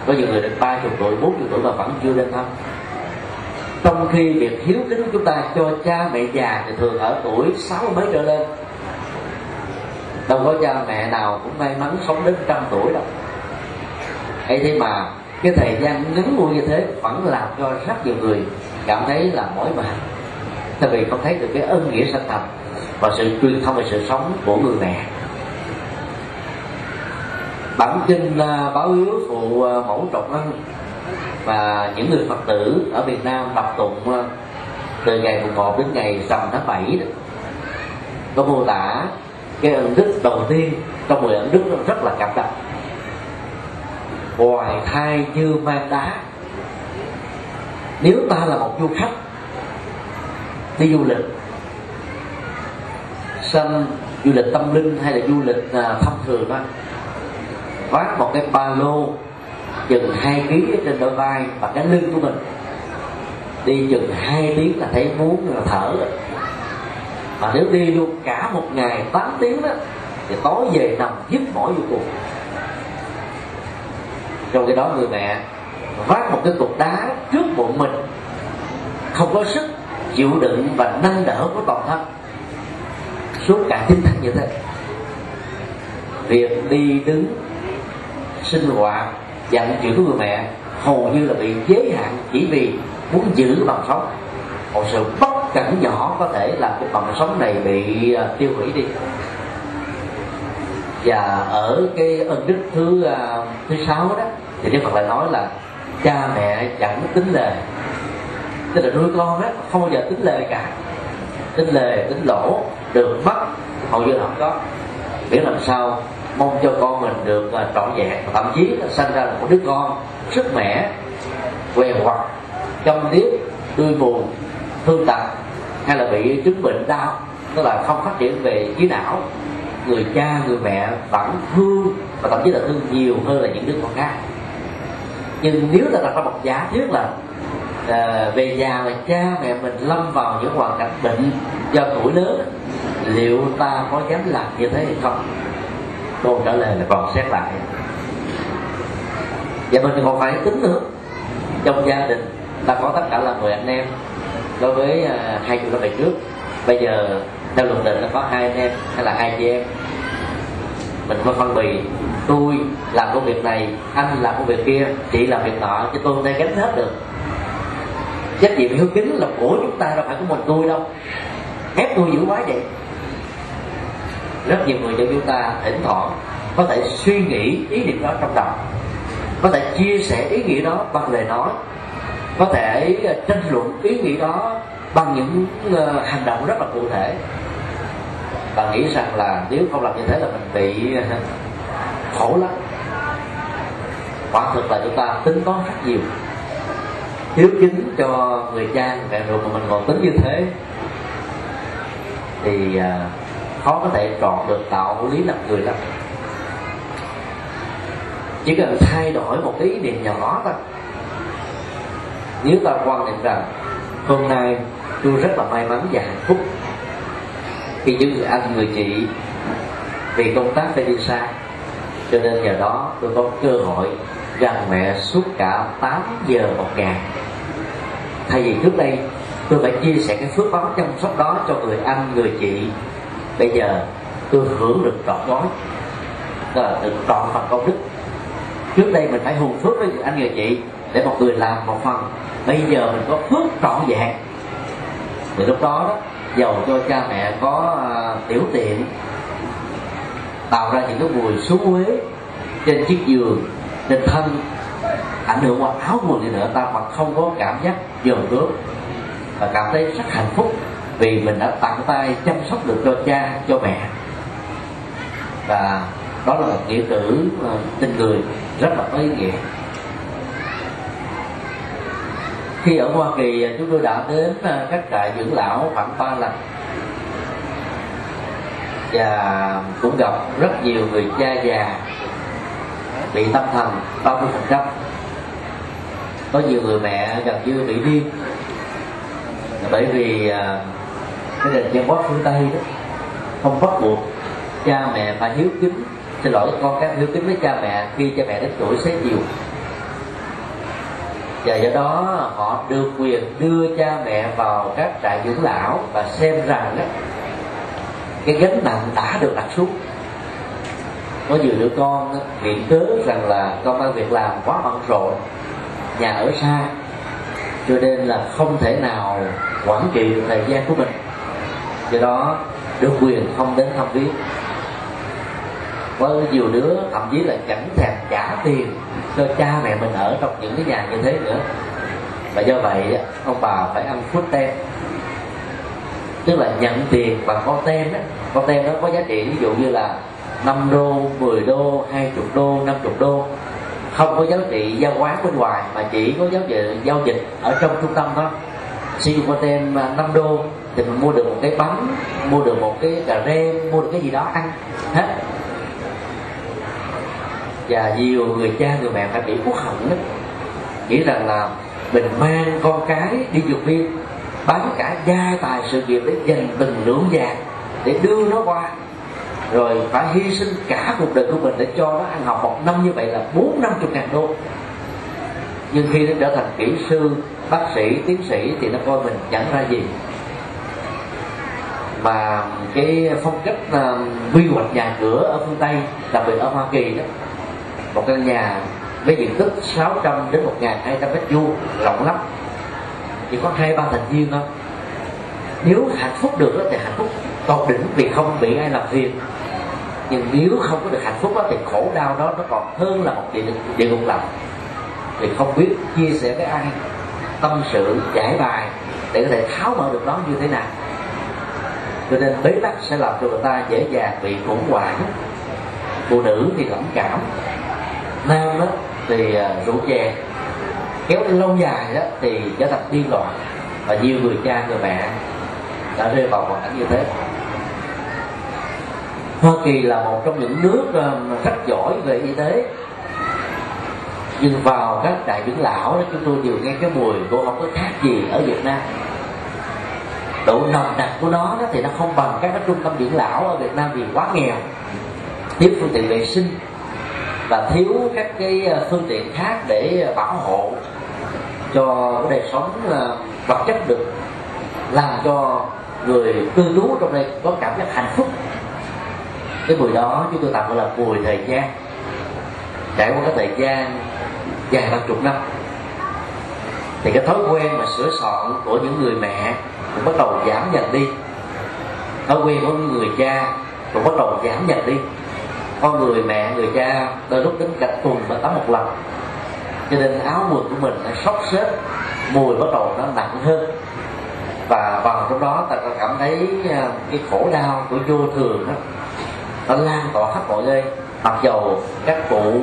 Có nhiều người đến ba chục tuổi bốn chục tuổi mà vẫn chưa lên thăm trong khi việc hiếu kính của chúng ta cho cha mẹ già thì thường ở tuổi sáu mấy trở lên. Đâu có cha mẹ nào cũng may mắn sống đến trăm tuổi đâu. Hay thế mà, cái thời gian ngắn ngủi như thế vẫn làm cho rất nhiều người cảm thấy là mỏi mệt. Tại vì không thấy được cái ân nghĩa sanh thành và sự truyền thông về sự sống của người mẹ. Bản kinh à, báo hiếu phụ à, mẫu trọng ân và những người phật tử ở việt nam đọc tụng ờ, từ ngày mùng 1 đến ngày rằm tháng 7 đó, có mô tả cái ẩn đức đầu tiên trong mười ẩn đức nó rất là cảm động. Hoài thai như mang đá. Nếu ta là một du khách đi du lịch sanh du lịch tâm linh hay là du lịch ờ, thông thường đó vác một cái ba lô chừng hai ký ở trên đôi vai và cái lưng của mình. Đi chừng hai tiếng là thấy muốn là thở rồi. Mà nếu đi luôn cả một ngày 8 tiếng đó, thì tối về nằm nhức mỏi vô cùng. Trong cái đó người mẹ vác một cái cục đá trước bụng mình. Không có sức chịu đựng và nâng đỡ của toàn thân. Suốt cả tinh thần như thế. Việc đi đứng sinh hoạt dặn chữ của người mẹ hầu như là bị giới hạn chỉ vì muốn giữ bằng sống. Một sự bất cẩn nhỏ có thể làm cái bằng sống này bị à, tiêu hủy đi. Và ở cái ân đức thứ uh, thứ sáu đó thì đức phật lại nói là cha mẹ chẳng tính lề. Tức là nuôi con á không bao giờ tính lề cả. Tính lề tính lỗ được mất hầu như là không có. Miễn làm sao mong cho con mình được uh, trọn vẹn thậm chí là sanh ra một đứa con sức mẻ què hoặc câm điếc đuôi mù thương tật hay là bị chứng bệnh đau tức là không phát triển về trí não. Người cha người mẹ vẫn thương và thậm chí là thương nhiều hơn là những đứa con khác. Nhưng nếu là đặt ra một giá trước là à, về già mà cha mẹ mình lâm vào những hoàn cảnh bệnh do tuổi lớn liệu ta có dám làm như thế hay không? Câu trả lời là còn xét lại. Và mình còn phải tính nữa. Trong gia đình, ta có tất cả là 10 anh em. Đối với à, hai chục năm về trước, bây giờ theo luật định là có hai anh em hay là hai chị em. Mình có phân bì tôi làm công việc này, anh làm công việc kia, chị làm việc nọ, chứ tôi không thể gánh hết được. Trách nhiệm hiếu kính là của chúng ta đâu phải của mình, tôi đâu. Ép tôi giữ quá vậy rất nhiều người trong chúng ta thỉnh thoảng có thể suy nghĩ ý niệm đó trong đầu. Có thể chia sẻ ý nghĩa đó bằng lời nói. Có thể ờ, tranh luận ý nghĩ đó bằng những ờ, hành động rất là cụ thể. Và nghĩ rằng là nếu không làm như thế là mình bị ờ, khổ lắm. Quả thực là chúng ta tính toán rất nhiều. Thiếu chính cho người cha mẹ ruột mà mình còn tính như thế thì uh, khó có thể chọn được tạo lý làm người lắm. Chỉ cần thay đổi một ý niệm nhỏ thôi. Nếu ta quan niệm rằng, hôm nay tôi rất là may mắn và hạnh phúc khi những người anh người chị vì công tác phải đi xa, cho nên nhờ đó tôi có cơ hội gần mẹ suốt cả 8 giờ một ngày. Thay vì trước đây, tôi phải chia sẻ cái phước báo chăm sóc đó cho người anh, người chị bây giờ tôi hưởng được trọn gói. Là được trọn phần công đức. Trước đây mình phải hùng phước với anh người chị để một người làm một phần. Bây giờ mình có phước trọn vẹn. Thì lúc đó đó dầu cho cha mẹ có uh, tiểu tiện tạo ra những cái mùi xuống quế trên chiếc giường trên thân ảnh hưởng qua áo quần đi nữa ta mà không có cảm giác dồn cướp và cảm thấy rất hạnh phúc vì mình đã tặng tay chăm sóc được cho cha, cho mẹ. Và đó là một nghĩa cử ờ, tình người rất là có ý nghĩa. Khi ở Hoa Kỳ ờ, chúng tôi đã đến ờ, các trại dưỡng lão khoảng ba lần. Và cũng gặp rất nhiều người cha già bị tâm thần 30 phần trăm. Có nhiều người mẹ gần như bị điên. Bởi vì cái nền văn hóa phương tây đó không bắt buộc cha mẹ phải hiếu kính. Xin lỗi con các hiếu kính với cha mẹ khi cha mẹ đến tuổi xế chiều. Và do đó họ được quyền đưa cha mẹ vào các trại dưỡng lão và xem rằng đó, cái gánh nặng đã được đặt xuống. Có nhiều đứa con viện cớ rằng là công an việc làm quá bận rộn nhà ở xa cho nên là không thể nào quản trị được thời gian của mình do đó được quyền không đến thăm viếng. Có nhiều đứa thậm chí là chẳng thèm trả tiền cho cha mẹ mình ở trong những cái nhà như thế nữa. Và do vậy ông bà phải ăn phút tem. Tức là nhận tiền bằng con tem đó con tem đó có giá trị ví dụ như là 5 đô 10 đô 20 đô 50 đô. Không có giá trị giao quán bên ngoài mà chỉ có giá trị giao dịch ở trong trung tâm đó sử dụng con tem à, 5 đô thì mình mua được một cái bánh mua được một cái cà rê, mua được cái gì đó ăn hết. Và nhiều người cha người mẹ phải bị uất hận đó nghĩ rằng là mình mang con cái đi dược viên bán cả gia tài sự nghiệp để dành từng lượng vàng để đưa nó qua. Rồi phải hy sinh cả cuộc đời của mình để cho nó ăn học một năm như vậy là bốn năm chục ngàn đô. Nhưng khi nó trở thành kỹ sư bác sĩ tiến sĩ thì nó coi mình chẳng ra gì mà cái phong cách uh, quy hoạch nhà cửa ở phương tây đặc biệt ở hoa kỳ đó một căn nhà với diện tích 600 đến 1.200 mét vuông rộng lắm. Chỉ có hai ba thành viên thôi. Nếu hạnh phúc được thì hạnh phúc tột đỉnh vì không bị ai làm phiền. Nhưng nếu không có được hạnh phúc đó, thì khổ đau đó nó còn hơn là một địa, địa ngục lạnh thì không biết chia sẻ với ai tâm sự giải bài để có thể tháo mở được nó như thế nào cho nên bế tắc sẽ làm cho người ta dễ dàng bị khủng hoảng phụ nữ thì cảm cảm, nam đó thì à, rượu chè. Kéo lâu dài đó thì trở thành điên loạn và nhiều người cha, người mẹ đã rơi vào hoàn cảnh như thế. Hoa Kỳ là một trong những nước à, rất giỏi về y tế. Nhưng vào các đại dưỡng lão đó, chúng tôi đều nghe cái mùi của không có khác gì ở Việt Nam độ nồng nặc của nó đó thì nó không bằng các cái trung tâm dưỡng lão ở Việt Nam vì quá nghèo, thiếu phương tiện vệ sinh và thiếu các cái ờ, phương tiện khác để ờ, bảo hộ cho đời sống ờ, vật chất được, làm cho người cư trú trong đây có cảm giác hạnh phúc. Cái mùi đó chúng tôi tạm gọi là mùi thời gian, trải qua cái thời gian dài hàng chục năm. Thì cái thói quen mà sửa soạn của những người mẹ cũng bắt đầu giảm dần đi. Thói quen của người cha cũng bắt đầu giảm dần đi. Con người mẹ, người cha đôi lúc đến cả tuần mới tắm một lần. Cho nên áo quần của mình nó sốc xếp, mùi bắt đầu nó nặng hơn. Và vào trong đó ta cảm thấy à, cái khổ đau của vô thường đó, nó lan tỏa khắp mọi nơi. Mặc dầu các cụ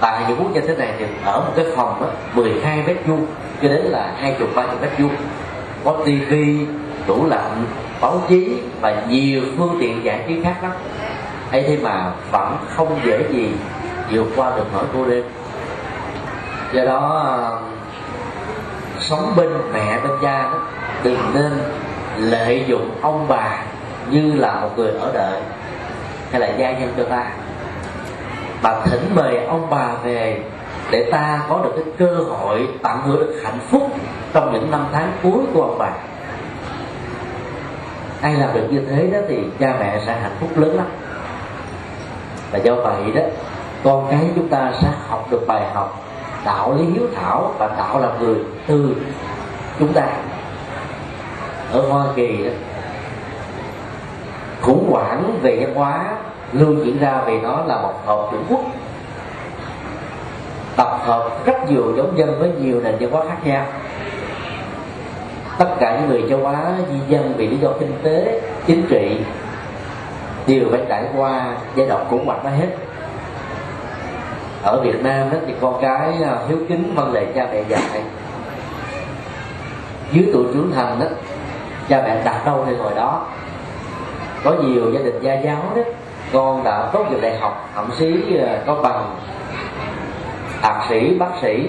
tại những quốc gia thế này thì ở một cái phòng đó 12 mét vuông, cho đến là hai chục ba chục mét vuông có tivi tủ lạnh, báo chí và nhiều phương tiện giải trí khác lắm. Ấy thế mà vẫn không dễ gì vượt qua được nỗi cô đơn. Do đó, sống bên mẹ, bên cha đó, đừng nên lợi dụng ông bà như là một người ở đợi hay là gia nhân cho ta. Mà thỉnh mời ông bà về để ta có được cái cơ hội tận hưởng được hạnh phúc trong những năm tháng cuối của ông bà. Ai làm được như thế đó thì cha mẹ sẽ hạnh phúc lớn lắm. Và do vậy đó, con cái chúng ta sẽ học được bài học đạo lý hiếu thảo và đạo làm người từ chúng ta. Ở hoa kỳ đó, khủng hoảng về văn hóa luôn diễn ra vì nó là một hợp chủng quốc tập hợp rất nhiều giống dân với nhiều nền văn hóa khác nhau. Tất cả những người châu Á, di dân vì lý do kinh tế, chính trị đều phải trải qua giai đoạn khủng hoảng đó hết. Ở Việt Nam đó thì con cái à, hiếu kính văn lệ cha mẹ dạy, dưới tuổi trưởng thành đó, cha mẹ đặt đâu thì ngồi đó. Có nhiều gia đình gia giáo đó, con đã tốt nghiệp đại học, thậm chí à, có bằng thạc sĩ, bác sĩ,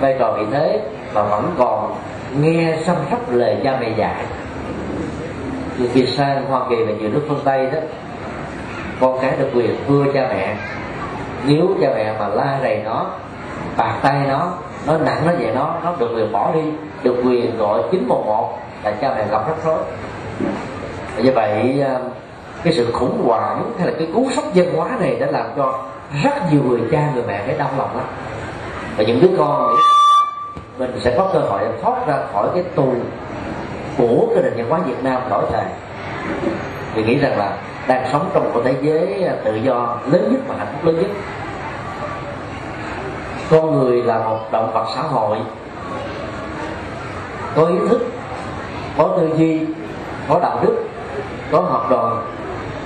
vai trò vị thế mà vẫn còn nghe xăm sóc lời cha mẹ dạy. Như khi sang hoa kỳ và nhiều nước phương tây đó, con cái được quyền thưa cha mẹ. Nếu cha mẹ mà la rầy nó bàn tay nó nó nặng nó vậy nó nó được quyền bỏ đi, được quyền gọi 911 là cha mẹ gặp rắc rối. Như vậy à, cái sự khủng hoảng hay là cái cú sốc văn hóa này đã làm cho rất nhiều người cha, người mẹ phải đau lòng lắm. Và những đứa con nghĩ mình sẽ có cơ hội thoát ra khỏi cái tù của cái nền văn hóa Việt Nam đổi thời vì nghĩ rằng là đang sống trong một thế giới à, tự do lớn nhất và hạnh phúc lớn nhất. Con người là một động vật xã hội, có ý thức, có tư duy, có đạo đức, có học đoàn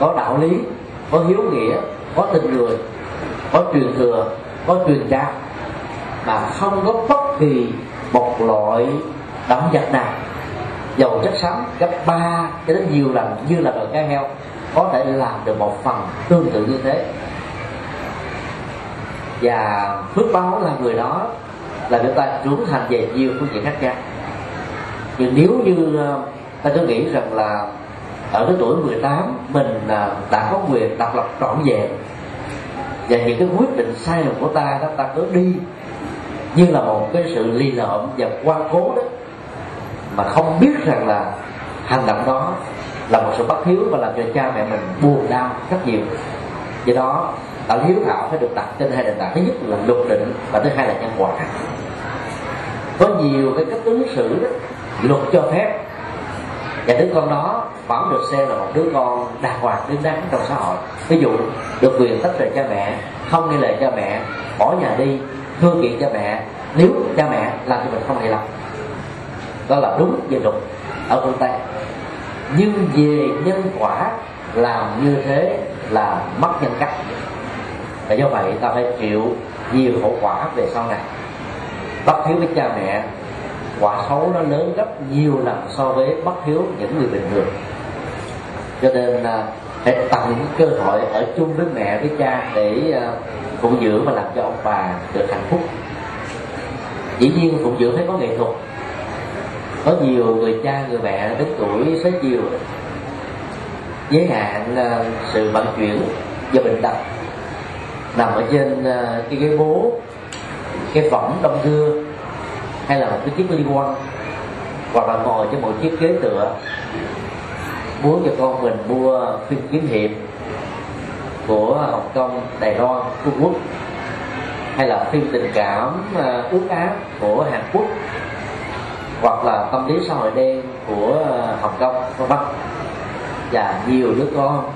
có đạo lý, có hiếu nghĩa, có tình người có truyền thừa, có truyền trao mà không có bất kỳ một loại động vật nào. Dầu chất xám gấp ba, cho đến nhiều lần, như là đồi cá heo, có thể làm được một phần tương tự như thế. Và phước báo là người đó, là chúng ta trưởng thành về nhiều phương diện khác nhau. Nhưng nếu như ờ, ta cứ nghĩ rằng là ở cái tuổi 18 mình ờ, đã có quyền độc lập trọn vẹn và những cái quyết định sai lầm của ta đó, ta cứ đi. Như là một cái sự ly lợm và quan cố đó, mà không biết rằng là hành động đó là một sự bất hiếu và làm cho cha mẹ mình buồn đau, rất nhiều. Do đó đạo hiếu thảo phải được đặt trên hai nền tảng. Thứ nhất là luật định và thứ hai là nhân quả. Có nhiều cái cách ứng xử đó, luật cho phép và đứa con đó vẫn được xem là một đứa con đàng hoàng, đứng đắn trong xã hội. Ví dụ, được quyền tách rời cha mẹ, không nghe lời cha mẹ, bỏ nhà đi, thương kiện cha mẹ. Nếu cha mẹ làm cho mình không hài lòng đó là đúng về luật ở phương tây. Nhưng về nhân quả, làm như thế là mất nhân cách. Và do vậy, ta phải chịu nhiều hậu quả về sau này. Bất hiếu với cha mẹ quả xấu nó lớn gấp nhiều lần so với bất hiếu những người bình thường. Cho nên là hãy tận cơ hội ở chung với mẹ, với cha để à, phụng dưỡng và làm cho ông bà được hạnh phúc. Dĩ nhiên phụng dưỡng phải có nghệ thuật. Có nhiều người cha, người mẹ đến tuổi xế chiều, giới hạn à, sự vận chuyển do bệnh tật. Nằm ở trên à, cái ghế bố, cái võng đông đưa hay là một cái chiếc mini quan hoặc là ngồi trên một chiếc ghế tựa muốn cho con mình mua phim kiếm hiệp của Hồng Kông, Đài Loan, Trung Quốc hay là phim tình cảm uh, ước áp của Hàn Quốc hoặc là tâm lý xã hội đen của ờ, Hồng Kông vân vân. Và nhiều đứa con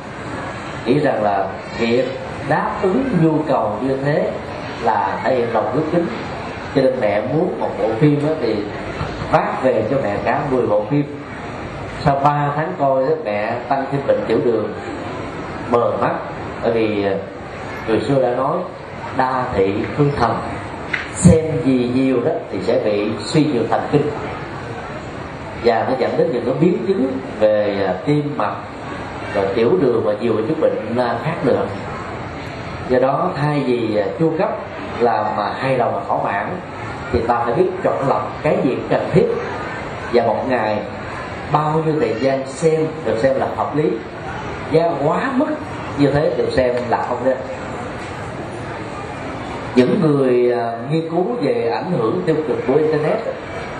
nghĩ rằng là việc đáp ứng nhu cầu như thế là thể hiện lòng ước kính cho nên mẹ muốn một bộ phim đó thì phát về cho mẹ cả 10 bộ phim. Sau 3 tháng coi đó, mẹ tăng thêm bệnh tiểu đường mờ mắt. Bởi vì à, người xưa đã nói đa thị hư thần xem gì nhiều đó thì sẽ bị suy nhược thần kinh. Và nó dẫn đến những cái biến chứng về à, tim mạch rồi tiểu đường và nhiều chứng bệnh khác nữa. Do đó thay vì à, chu cấp làm mà hay lòng mà thỏa mãn, thì ta phải biết chọn lọc cái gì cần thiết. Và một ngày, bao nhiêu thời gian xem được xem là hợp lý. Giá quá mức như thế được xem là không nên. Những người à, nghiên cứu về ảnh hưởng tiêu cực của internet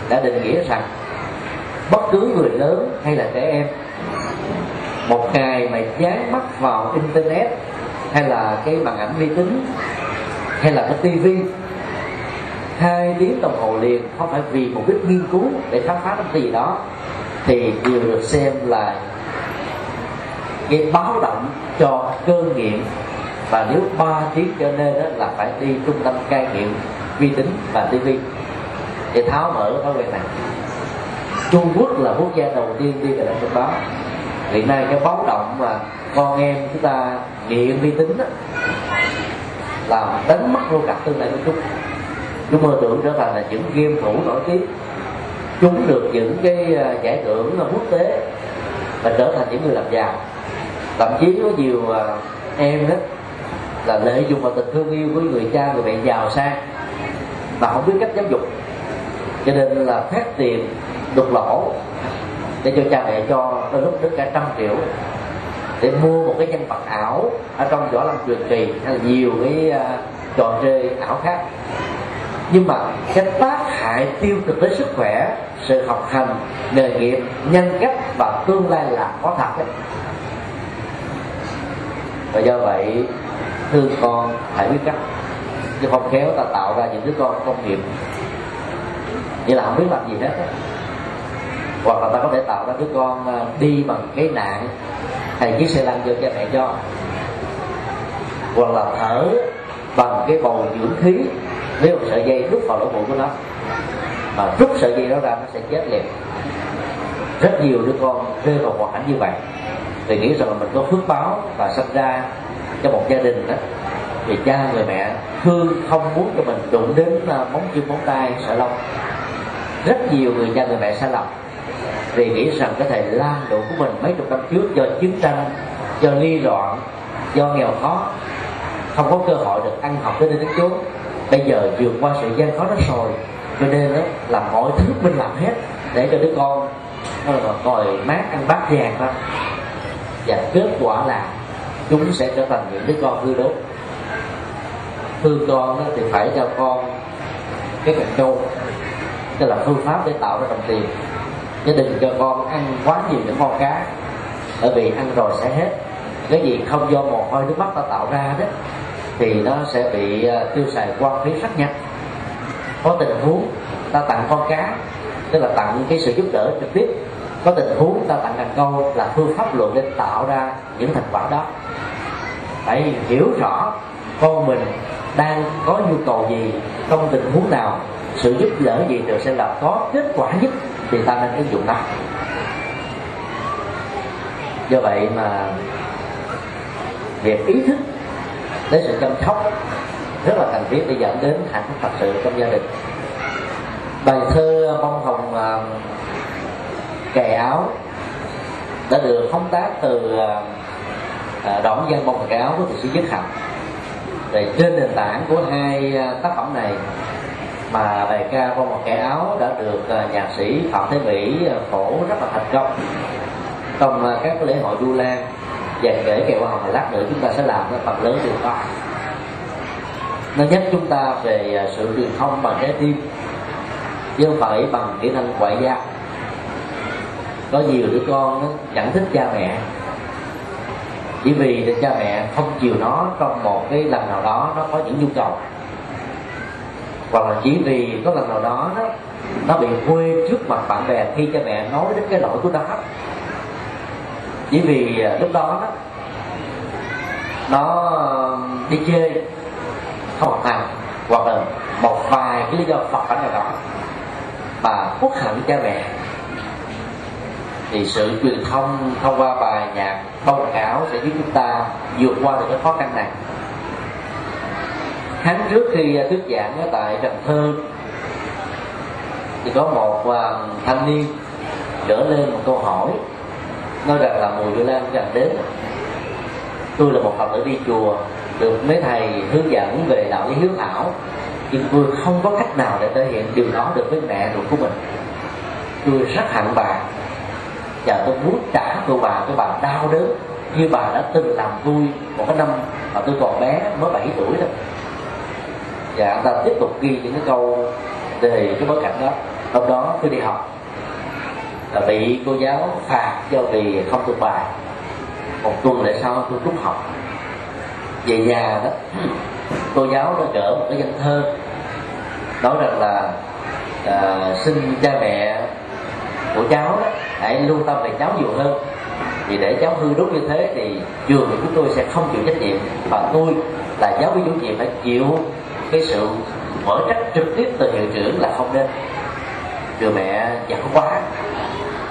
đã định nghĩa rằng bất cứ người lớn hay là trẻ em, một ngày mà dán mắt vào internet hay là cái màn ảnh vi tính hay là cái tivi hai tiếng đồng hồ liền không phải vì một đích nghiên cứu để khám phá cái gì đó thì đều được xem là cái báo động cho cơn nghiện và nếu ba tiếng trở nên đó là phải đi trung tâm cai nghiện vi tính và tivi để tháo mở thói quen này. Trung Quốc là quốc gia đầu tiên đi về lĩnh vực đó. Hiện nay cái báo động mà con em chúng ta nghiện vi tính đó, làm đánh mất luôn cả tương lai của chúng. Chúng mơ tưởng trở thành là những game thủ nổi tiếng. Chúng được những cái à, giải thưởng à, quốc tế và trở thành những người làm giàu. Thậm chí có nhiều à, em đó là lợi dụng vào tình thương yêu của người cha, người mẹ giàu sang mà không biết cách giáo dục. Cho nên là phát tiền đục lỗ để cho cha mẹ cho đôi lúc đến cả trăm triệu để mua một cái nhân vật ảo ở trong võ lâm truyền kỳ hay là nhiều cái uh, trò chơi ảo khác. Nhưng mà cái tác hại tiêu cực tới sức khỏe sự học hành nghề nghiệp nhân cách và tương lai là có thật đấy. Và do vậy thương con hãy biết cách. Chứ không khéo ta tạo ra những đứa con công nghiệp. Như là không biết làm gì hết đó hoặc là ta có thể tạo ra đứa con ờ, đi bằng cái nạn. Hay chiếc xe lăn do cha mẹ cho. Hoặc là thở bằng cái bầu dưỡng khí. Nếu một sợi dây rút vào lỗ mũi của nó, mà rút sợi dây đó ra, nó sẽ chết liền. Rất nhiều đứa con rơi vào hoàn cảnh như vậy. Thì nghĩ rằng là mình có phước báo và sinh ra cho một gia đình đó. Thì cha người mẹ thương, không muốn cho mình đụng đến ờ, móng chân, móng tay sợ lông. Rất nhiều người cha người mẹ sai lầm vì nghĩ rằng cái thời lan độ của mình mấy chục năm trước do chiến tranh, do ly loạn, do nghèo khó, không có cơ hội được ăn học tới đây đến chốn. Bây giờ vượt qua sự gian khó đó rồi, cho nên đó là mọi thứ mình làm hết để cho đứa con nó là mát ăn bát vàng thôi và kết quả là chúng sẽ trở thành những đứa con hư đốt thương con đó thì phải cho con cái cần câu tức là phương pháp để tạo ra đồng tiền chứ đừng cho con ăn quá nhiều những con cá. Bởi vì ăn rồi sẽ hết. Cái gì không do mồ hôi nước mắt ta tạo ra đó, thì nó sẽ bị à, tiêu xài quan phí rất nhanh. Có tình huống ta tặng con cá, tức là tặng cái sự giúp đỡ trực tiếp. Có tình huống ta tặng cần câu là phương pháp luận để tạo ra những thành quả đó. Phải hiểu rõ con mình đang có nhu cầu gì, trong tình huống nào, sự giúp đỡ gì được sẽ là có kết quả nhất thì ta nên ứng dụng nó. Do vậy mà việc ý thức đến sự chăm sóc rất là cần thiết để dẫn đến hạnh phúc thật sự trong gia đình. Bài thơ bông hồng à, kè áo đã được phóng tác từ à, à, đoạn văn bông kè áo của thị sĩ nhất hạnh. Thì trên nền tảng của hai tác phẩm này mà bài ca qua một kẻ áo đã được à, nhạc sĩ phạm thế mỹ à, phổ rất là thành công. Trong à, các lễ hội du lan và kể kèo hồng lát nữa chúng ta sẽ làm cái phần lớn điều đó nó nhắc chúng ta về sự truyền thông bằng trái tim, chứ không phải bằng kỹ năng ngoại giao. Có nhiều đứa con nó chẳng thích cha mẹ. Chỉ vì cha mẹ không chiều nó trong một cái lần nào đó nó có những nhu cầu hoặc là chỉ vì có lần nào đó đó, nó bị quê trước mặt bạn bè khi cha mẹ nói đến cái lỗi của nó. Chỉ vì à, lúc đó đó, nó đi chơi, không học hành, hoặc là một vài cái lý do phật cảnh nào đó mà quốc hận cha mẹ, thì sự truyền thông thông qua bài nhạc thông ảo sẽ giúp chúng ta vượt qua được cái khó khăn này tháng trước khi à, thuyết giảng ở tại Cần Thơ, thì có một à, thanh niên trở lên một câu hỏi, nói rằng là mùa Vu Lan gần đến, tôi là một phật tử đi chùa, được mấy thầy hướng dẫn về đạo lý hiếu thảo, nhưng tôi không có cách nào để thể hiện điều đó được với mẹ ruột của mình. Tôi rất hận bà, và tôi muốn trả cô bà cho bà đau đớn như bà đã từng làm vui một cái năm mà tôi còn bé mới 7 tuổi thôi và anh ta tiếp tục ghi những cái câu về cái bối cảnh đó. Hôm đó tôi đi học là bị cô giáo phạt do vì không thuộc bài. Một tuần lễ sau tôi rút học. Về nhà đó cô giáo đã gỡ một cái danh thơ nói rằng là à, xin cha mẹ của cháu đó hãy lưu tâm về cháu nhiều hơn. Vì để cháu hư đúc như thế thì trường của chúng tôi sẽ không chịu trách nhiệm và tôi là giáo viên chủ nhiệm phải chịu cái sự mở trách trực tiếp từ hiệu trưởng là không nên. Người mẹ giận quá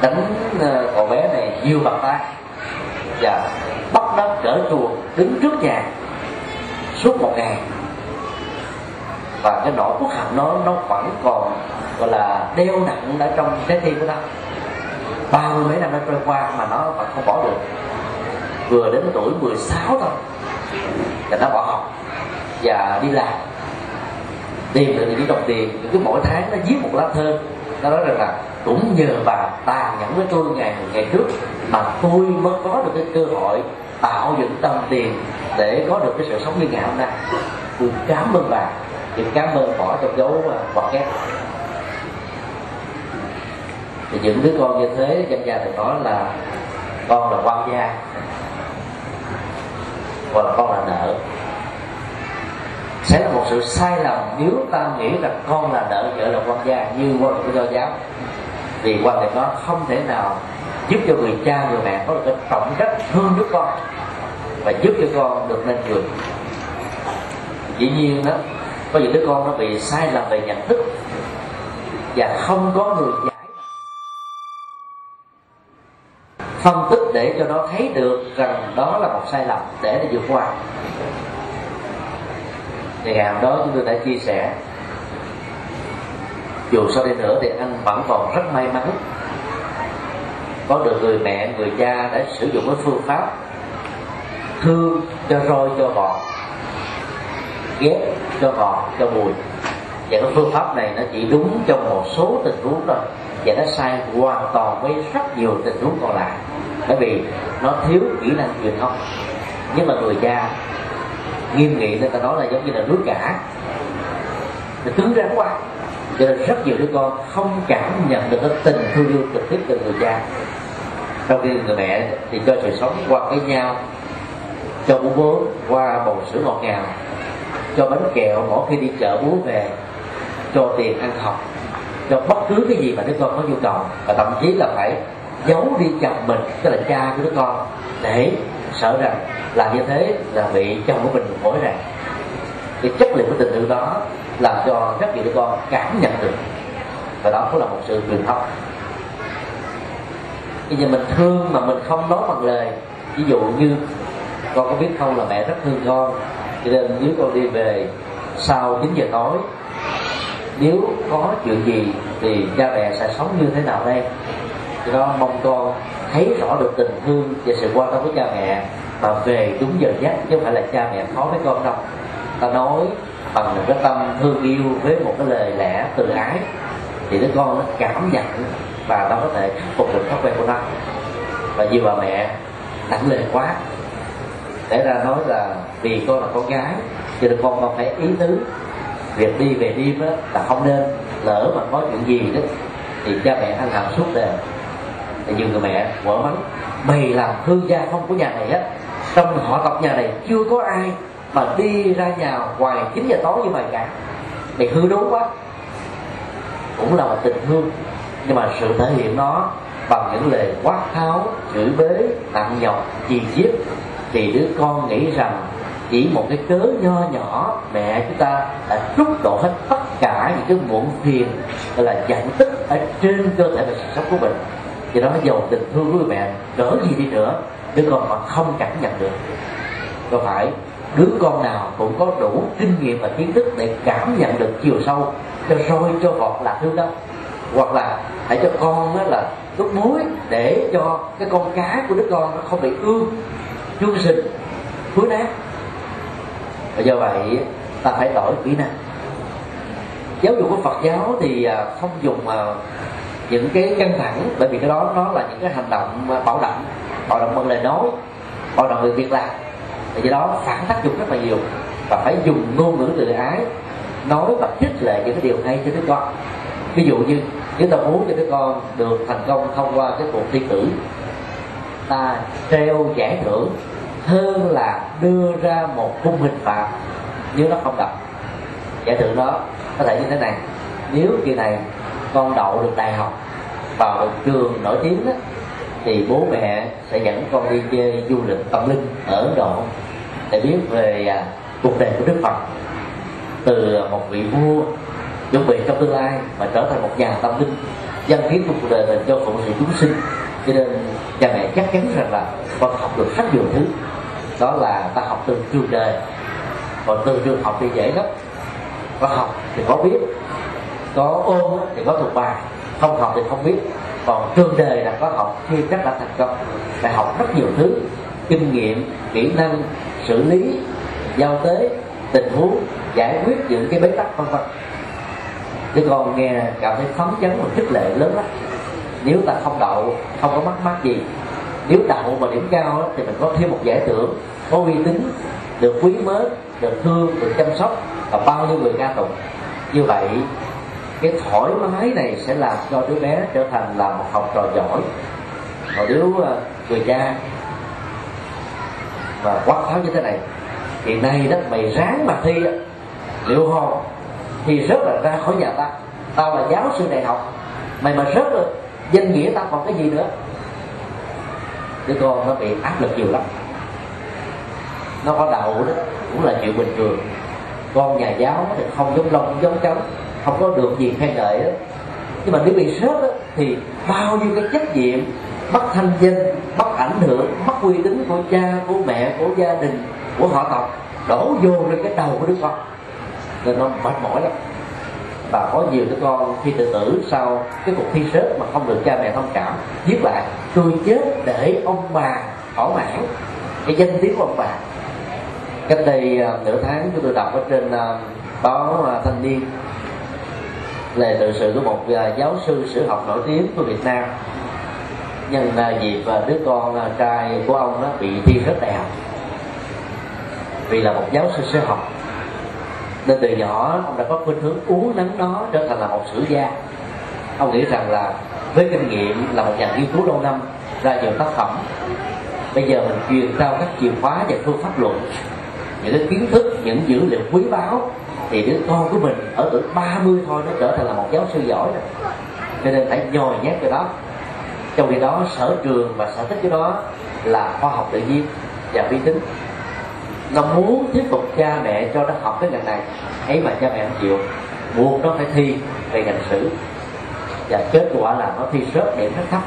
đánh ờ, cậu bé này nhiều bàn tay và bắt nó trở chuồng đứng trước nhà suốt một ngày. Và cái nỗi quốc hận nó nó vẫn còn, gọi là, đeo nặng ở trong trái tim của nó. Ba mươi mấy năm nó trôi qua mà nó vẫn không bỏ được. Vừa đến tuổi 16 thôi, là nó bỏ học và đi làm tìm được những đồng tiền cứ mỗi tháng nó viết một lá thơ. Nó nói rằng là, cũng nhờ bà tàn nhẫn với tôi ngày ngày trước, mà tôi mới có được cái cơ hội tạo dựng tâm tiền để có được cái sự sống như ngày hôm nay. Tôi cảm ơn bà, thì cảm ơn bỏ trong dấu à, quạt kép thì những đứa con như thế dân gia thì nói là, con là quan gia hoặc là con là nợ sẽ là một sự sai lầm nếu ta nghĩ rằng con là nợ vợ là quan gia như quan của do giáo. Vì quan điểm đó không thể nào giúp cho người cha, người mẹ có được cái trọng trách thương đứa con và giúp cho con được nên người. Dĩ nhiên đó, có những đứa con nó bị sai lầm về nhận thức và không có người giải phân tích để cho nó thấy được rằng đó là một sai lầm để nó vượt qua ngày hôm đó chúng tôi đã chia sẻ. Dù sao đi nữa thì anh vẫn còn rất may mắn. Có được người mẹ, người cha đã sử dụng cái phương pháp thương cho roi cho bò ghét cho bò, cho mùi. Và cái phương pháp này nó chỉ đúng trong một số tình huống thôi. Và nó sai hoàn toàn với rất nhiều tình huống còn lại. Bởi vì nó thiếu kỹ năng truyền thông. Nhưng mà người cha nghiêm nghị người ta nói là giống như là nước cả nó cứng rắn quá. Cho nên rất nhiều đứa con không cảm nhận được cái tình thương yêu trực tiếp từ người cha. Trong khi người mẹ thì cho sự sống qua cái nhau, cho bú bố qua bầu sữa ngọt ngào, cho bánh kẹo mỗi khi đi chợ bú về, cho tiền ăn học, cho bất cứ cái gì mà đứa con có nhu cầu. Và thậm chí là phải giấu đi chồng mình, tức là cha của đứa con, để sợ rằng làm như thế là bị chồng của mình hối rằng cái chất liệu của tình yêu đó làm cho các vị đứa con cảm nhận được. Và đó cũng là một sự truyền thông bây giờ mình thương mà mình không nói bằng lời. Ví dụ như con có biết không là mẹ rất thương con. Cho nên nếu con đi về sau 9 giờ tối, nếu có chuyện gì thì cha mẹ sẽ sống như thế nào đây? Do đó mong con thấy rõ được tình thương và sự quan tâm của cha mẹ mà về đúng giờ giấc, chứ không phải là cha mẹ khó với con đâu. Ta nói bằng một cái tâm thương yêu với một cái lời lẽ từ ái, thì đứa con nó cảm nhận và nó có thể phục được thói quen của nó. Và nhiều bà mẹ nặng lời quá để ra nói là vì con là con gái cho nên con còn phải ý tứ. Việc đi về đêm đó là không nên, lỡ mà có chuyện gì đó, thì cha mẹ ăn hàng suốt đời thì nhiều người mẹ quở mắng mày làm thương gia không của nhà này á trong họ tộc nhà này, chưa có ai mà đi ra nhà ngoài 9 giờ tối như vậy cả. Mày hư đốn quá. Cũng là một tình thương, nhưng mà sự thể hiện nó bằng những lời quát tháo, chửi bới nặng nhọc, chì chiết, thì đứa con nghĩ rằng chỉ một cái cớ nho nhỏ, mẹ chúng ta đã trút đổ hết tất cả những cái muộn phiền, gọi là giận tích ở trên cơ thể và sự sống của mình. Do đó dầu tình thương của mẹ. Cỡ gì đi nữa đứa con mà không cảm nhận được. Có phải đứa con nào cũng có đủ kinh nghiệm và kiến thức để cảm nhận được chiều sâu cho roi cho vọt lạc thương đâu hoặc là hãy cho con đó là đút muối để cho cái con cá của đứa con nó không bị ương, chuông sinh thúi nát. Và do vậy ta phải đổi kỹ năng. Giáo dục của Phật giáo thì à, không dùng à, những cái căng thẳng, bởi vì cái đó nó là những cái hành động à, bảo động bảo động bằng lời nói bảo động về việc làm. Và do đó phản tác dụng rất là nhiều và phải dùng ngôn ngữ từ ái nói và khích lệ những cái điều hay cho đứa con. Ví dụ như nếu ta muốn cho đứa con được thành công thông qua cái cuộc thi cử ta treo giải thưởng hơn là đưa ra một khung hình phạt nếu nó không đọc. Giải thưởng đó có thể như thế này nếu kỳ này con đậu được đại học vào được trường nổi tiếng đó, thì bố mẹ sẽ dẫn con đi chơi du lịch tâm linh ở Ấn Độ để biết về à, cuộc đời của Đức Phật. Từ một vị vua chuẩn bị trong tương lai mà trở thành một nhà tâm linh, dân hiến cuộc đời mình cho phụng sự chúng sinh. Cho nên cha mẹ chắc chắn rằng là con học được rất nhiều thứ. Đó là ta học từ trường đời. Còn từ trường học thì dễ lắm. Có học thì có biết, có ôn thì có thuộc bài. Không học thì không biết còn trường đời là có học khi rất là thành công. Phải học rất nhiều thứ, kinh nghiệm, kỹ năng, xử lý, giao tế, tình huống, giải quyết những cái bế tắc, vân vân. Chứ còn nghe cảm thấy phấn chấn và khích lệ lớn lắm. Nếu ta không đậu, không có mắc mắc gì, nếu đậu mà điểm cao thì mình có thêm một giải thưởng. Có uy tín, được quý mến, được thương, được chăm sóc và bao nhiêu người ca tụng. Như vậy cái thoải mái này sẽ làm cho đứa bé trở thành là một học trò giỏi. Còn nếu ờ, người cha và quát tháo như thế này, hiện nay đó, mày ráng mà thi liệu hồn, thì rất là ra khỏi nhà ta. Tao là giáo sư đại học, mày mà rớt rồi danh nghĩa tao còn cái gì nữa? Đứa con nó bị áp lực nhiều lắm. Nó có đậu đó, cũng là chuyện bình thường. Con nhà giáo thì không giống lông giống trống không có được gì khen ngợi đó nhưng mà nếu bị sớt đó, thì bao nhiêu cái trách nhiệm mất thanh danh mất ảnh hưởng mất uy tín của cha của mẹ của gia đình của họ tộc đổ vô lên cái đầu của đứa con nên nó mệt mỏi lắm. Và có nhiều đứa con khi tự tử sau cái cuộc thi sớt mà không được cha mẹ thông cảm viết lại tôi chết để ông bà thỏa mãn. Cái danh tiếng của ông bà. Cách đây uh, nửa tháng chúng tôi đọc ở trên uh, báo uh, thanh niên lời tự sự của một à, giáo sư, sử học nổi tiếng của Việt Nam. Nhân dịp đứa con à, trai của ông đó bị thi rớt đại học. Vì là một giáo sư sử học. Nên từ nhỏ, ông đã có khuynh hướng uống nắng nó trở thành là một sử gia. Ông nghĩ rằng là với kinh nghiệm là một nhà nghiên cứu lâu năm, ra nhiều tác phẩm, bây giờ mình truyền trao các chìa khóa và phương pháp luận, những cái kiến thức, những dữ liệu quý báu thì đứa con của mình ở tuổi 30 thôi nó trở thành là một giáo sư giỏi rồi cho nên phải nhồi nhét cái đó. Trong khi đó sở trường và sở thích cái đó là khoa học tự nhiên và vi tính. Nó muốn tiếp tục cha mẹ cho nó học cái ngành này ấy mà cha mẹ không chịu. Buộc nó phải thi về ngành sử. Và kết quả là nó thi rớt điểm rất thấp.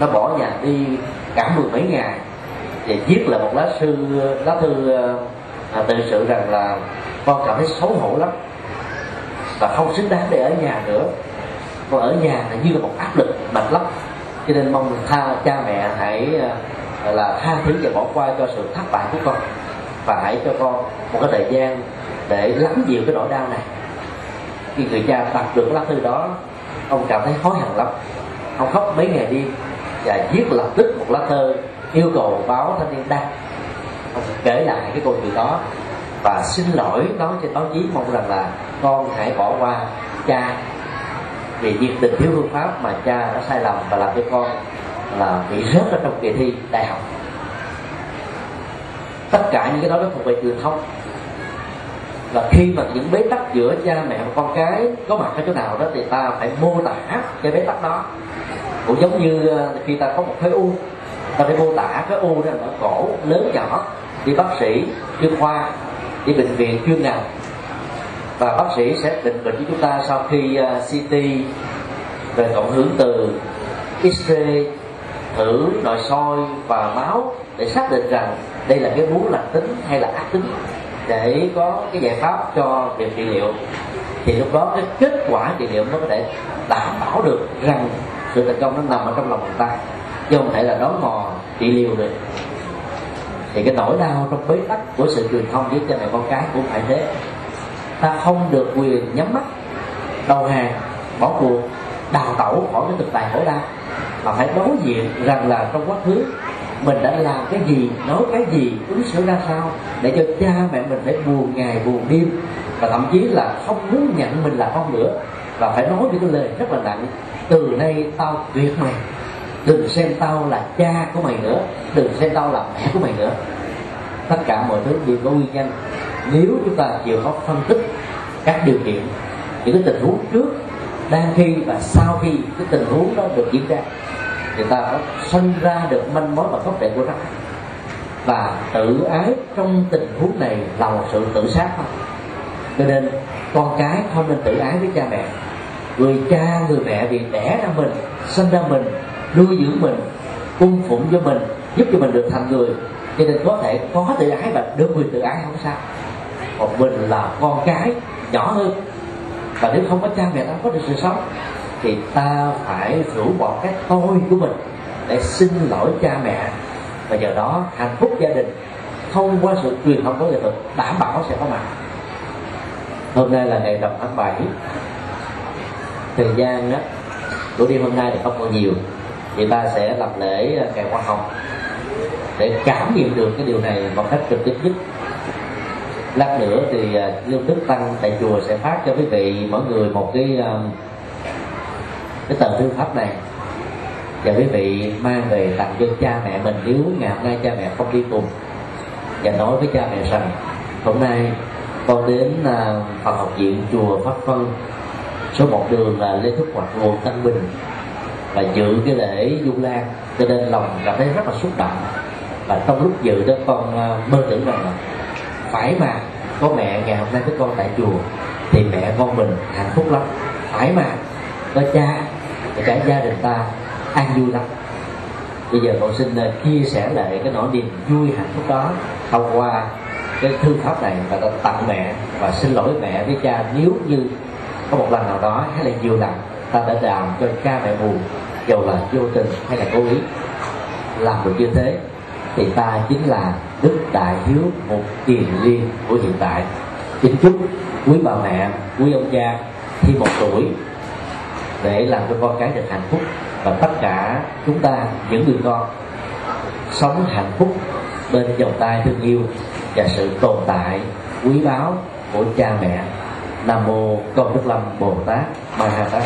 Nó bỏ nhà đi cả mười mấy ngày và viết là một lá sư lá thư à, tự sự rằng là con cảm thấy xấu hổ lắm. Và không xứng đáng để ở nhà nữa. Con ở nhà là như là một áp lực mạnh lắm. Cho nên mong tha cha mẹ hãy à, là tha thứ và bỏ qua cho sự thất bại của con. Và hãy cho con một cái thời gian để lắng dịu cái nỗi đau này. Khi người cha đọc được lá thư đó, ông cảm thấy hối hận lắm. Ông khóc mấy ngày đêm và viết lập tức một lá thơ yêu cầu báo thanh niên đăng. Ông kể lại cái câu chuyện đó và xin lỗi nói cho báo chí mong rằng là con hãy bỏ qua cha. Vì nhiệt tình thiếu phương pháp mà cha đã sai lầm và làm cho con là bị rớt ở trong kỳ thi đại học. Tất cả những cái đó nó thuộc về truyền thông. Và khi mà những bế tắc giữa cha mẹ và con cái có mặt ở chỗ nào đó thì ta phải mô tả cái bế tắc đó. Cũng giống như ờ, khi ta có một khối u, ta phải mô tả cái u đó ở cổ lớn nhỏ. Đi bác sĩ, chuyên khoa với bệnh viện chuyên ngành và bác sĩ sẽ định bệnh cho chúng ta sau khi à, uh, CT về cộng hưởng từ X-ray thử nội soi và máu để xác định rằng đây là cái bú lành tính hay là ác tính để có cái giải pháp cho việc trị liệu. Thì lúc đó cái kết quả trị liệu mới có thể đảm bảo được rằng sự thành công nó nằm ở trong lòng người ta chứ không thể là đón mò trị liệu được thì cái nỗi đau trong bế tắc của sự truyền thông với cha mẹ con cái cũng phải thế. Ta không được quyền nhắm mắt, đầu hàng, bỏ cuộc, đào tẩu khỏi cái thực tại khổ đau, mà phải đối diện rằng là trong quá khứ mình đã làm cái gì, nói cái gì, ứng xử ra sao để cho cha mẹ mình phải buồn ngày buồn đêm và thậm chí là không muốn nhận mình là con nữa và phải nói những cái lời rất là nặng, từ nay tao tuyệt mày đừng xem tao là cha của mày nữa. Đừng xem tao là mẹ của mày nữa. Tất cả mọi thứ đều có nguyên nhân. Nếu chúng ta chịu khó phân tích các điều kiện, những cái tình huống trước, đang khi và sau khi cái tình huống đó được diễn ra, thì ta có sinh ra được manh mối và gốc rễ của nó. Và tự ái trong tình huống này là một sự tự sát thôi. Cho nên, con cái không nên tự ái với cha mẹ. Người cha, người mẹ vì đẻ ra mình, sinh ra mình nuôi dưỡng mình, cung phụng cho mình, giúp cho mình được thành người. Cho nên có thể có tự ái và được quyền tự ái không sao. Còn mình là con cái nhỏ hơn. Và nếu không có cha mẹ, ta có được sự sống. Thì ta phải rũ bỏ cái tôi của mình để xin lỗi cha mẹ. Và giờ đó, hạnh phúc gia đình thông qua sự truyền thông của nghệ thuật đảm bảo sẽ có mặt. Hôm nay là ngày rằm tháng 7 thời gian đó buổi đêm hôm nay thì không còn nhiều thì ta sẽ làm lễ ngày hoa học để cảm nghiệm được cái điều này một cách trực tiếp nhất. Lát nữa thì à, lương đức tăng tại chùa sẽ phát cho quý vị mỗi người một cái à, cái tờ thư pháp này. Và quý vị mang về tặng cho cha mẹ mình nếu ngày hôm nay cha mẹ không đi cùng và nói với cha mẹ rằng hôm nay con đến à, phòng học viện chùa Pháp Vân số một đường là Lê Thúc Hoạt nguồn Tân Bình và dự cái lễ du lan. Cho nên lòng cảm thấy rất là xúc động. Và trong lúc dự đó, con ờ, mơ tưởng rằng là phải mà có mẹ ngày hôm nay với con tại chùa, thì mẹ con mình hạnh phúc lắm. Phải mà có cha và cả gia đình ta an vui lắm. Bây giờ con xin ờ, chia sẻ lại cái nỗi niềm vui hạnh phúc đó thông qua cái thư pháp này và ta tặng mẹ và xin lỗi mẹ với cha. Nếu như có một lần nào đó hay là nhiều lần ta đã làm cho cha mẹ buồn dầu là vô tình hay là cố ý, làm được như thế, thì ta chính là đức đại hiếu một kiền liên của hiện tại. Chính chúc quý bà mẹ, quý ông cha thêm một tuổi để làm cho con cái được hạnh phúc và tất cả chúng ta, những người con, sống hạnh phúc bên vòng tay thương yêu và sự tồn tại quý báu của cha mẹ. Nam mô công đức lâm bồ tát. Ma ha tát.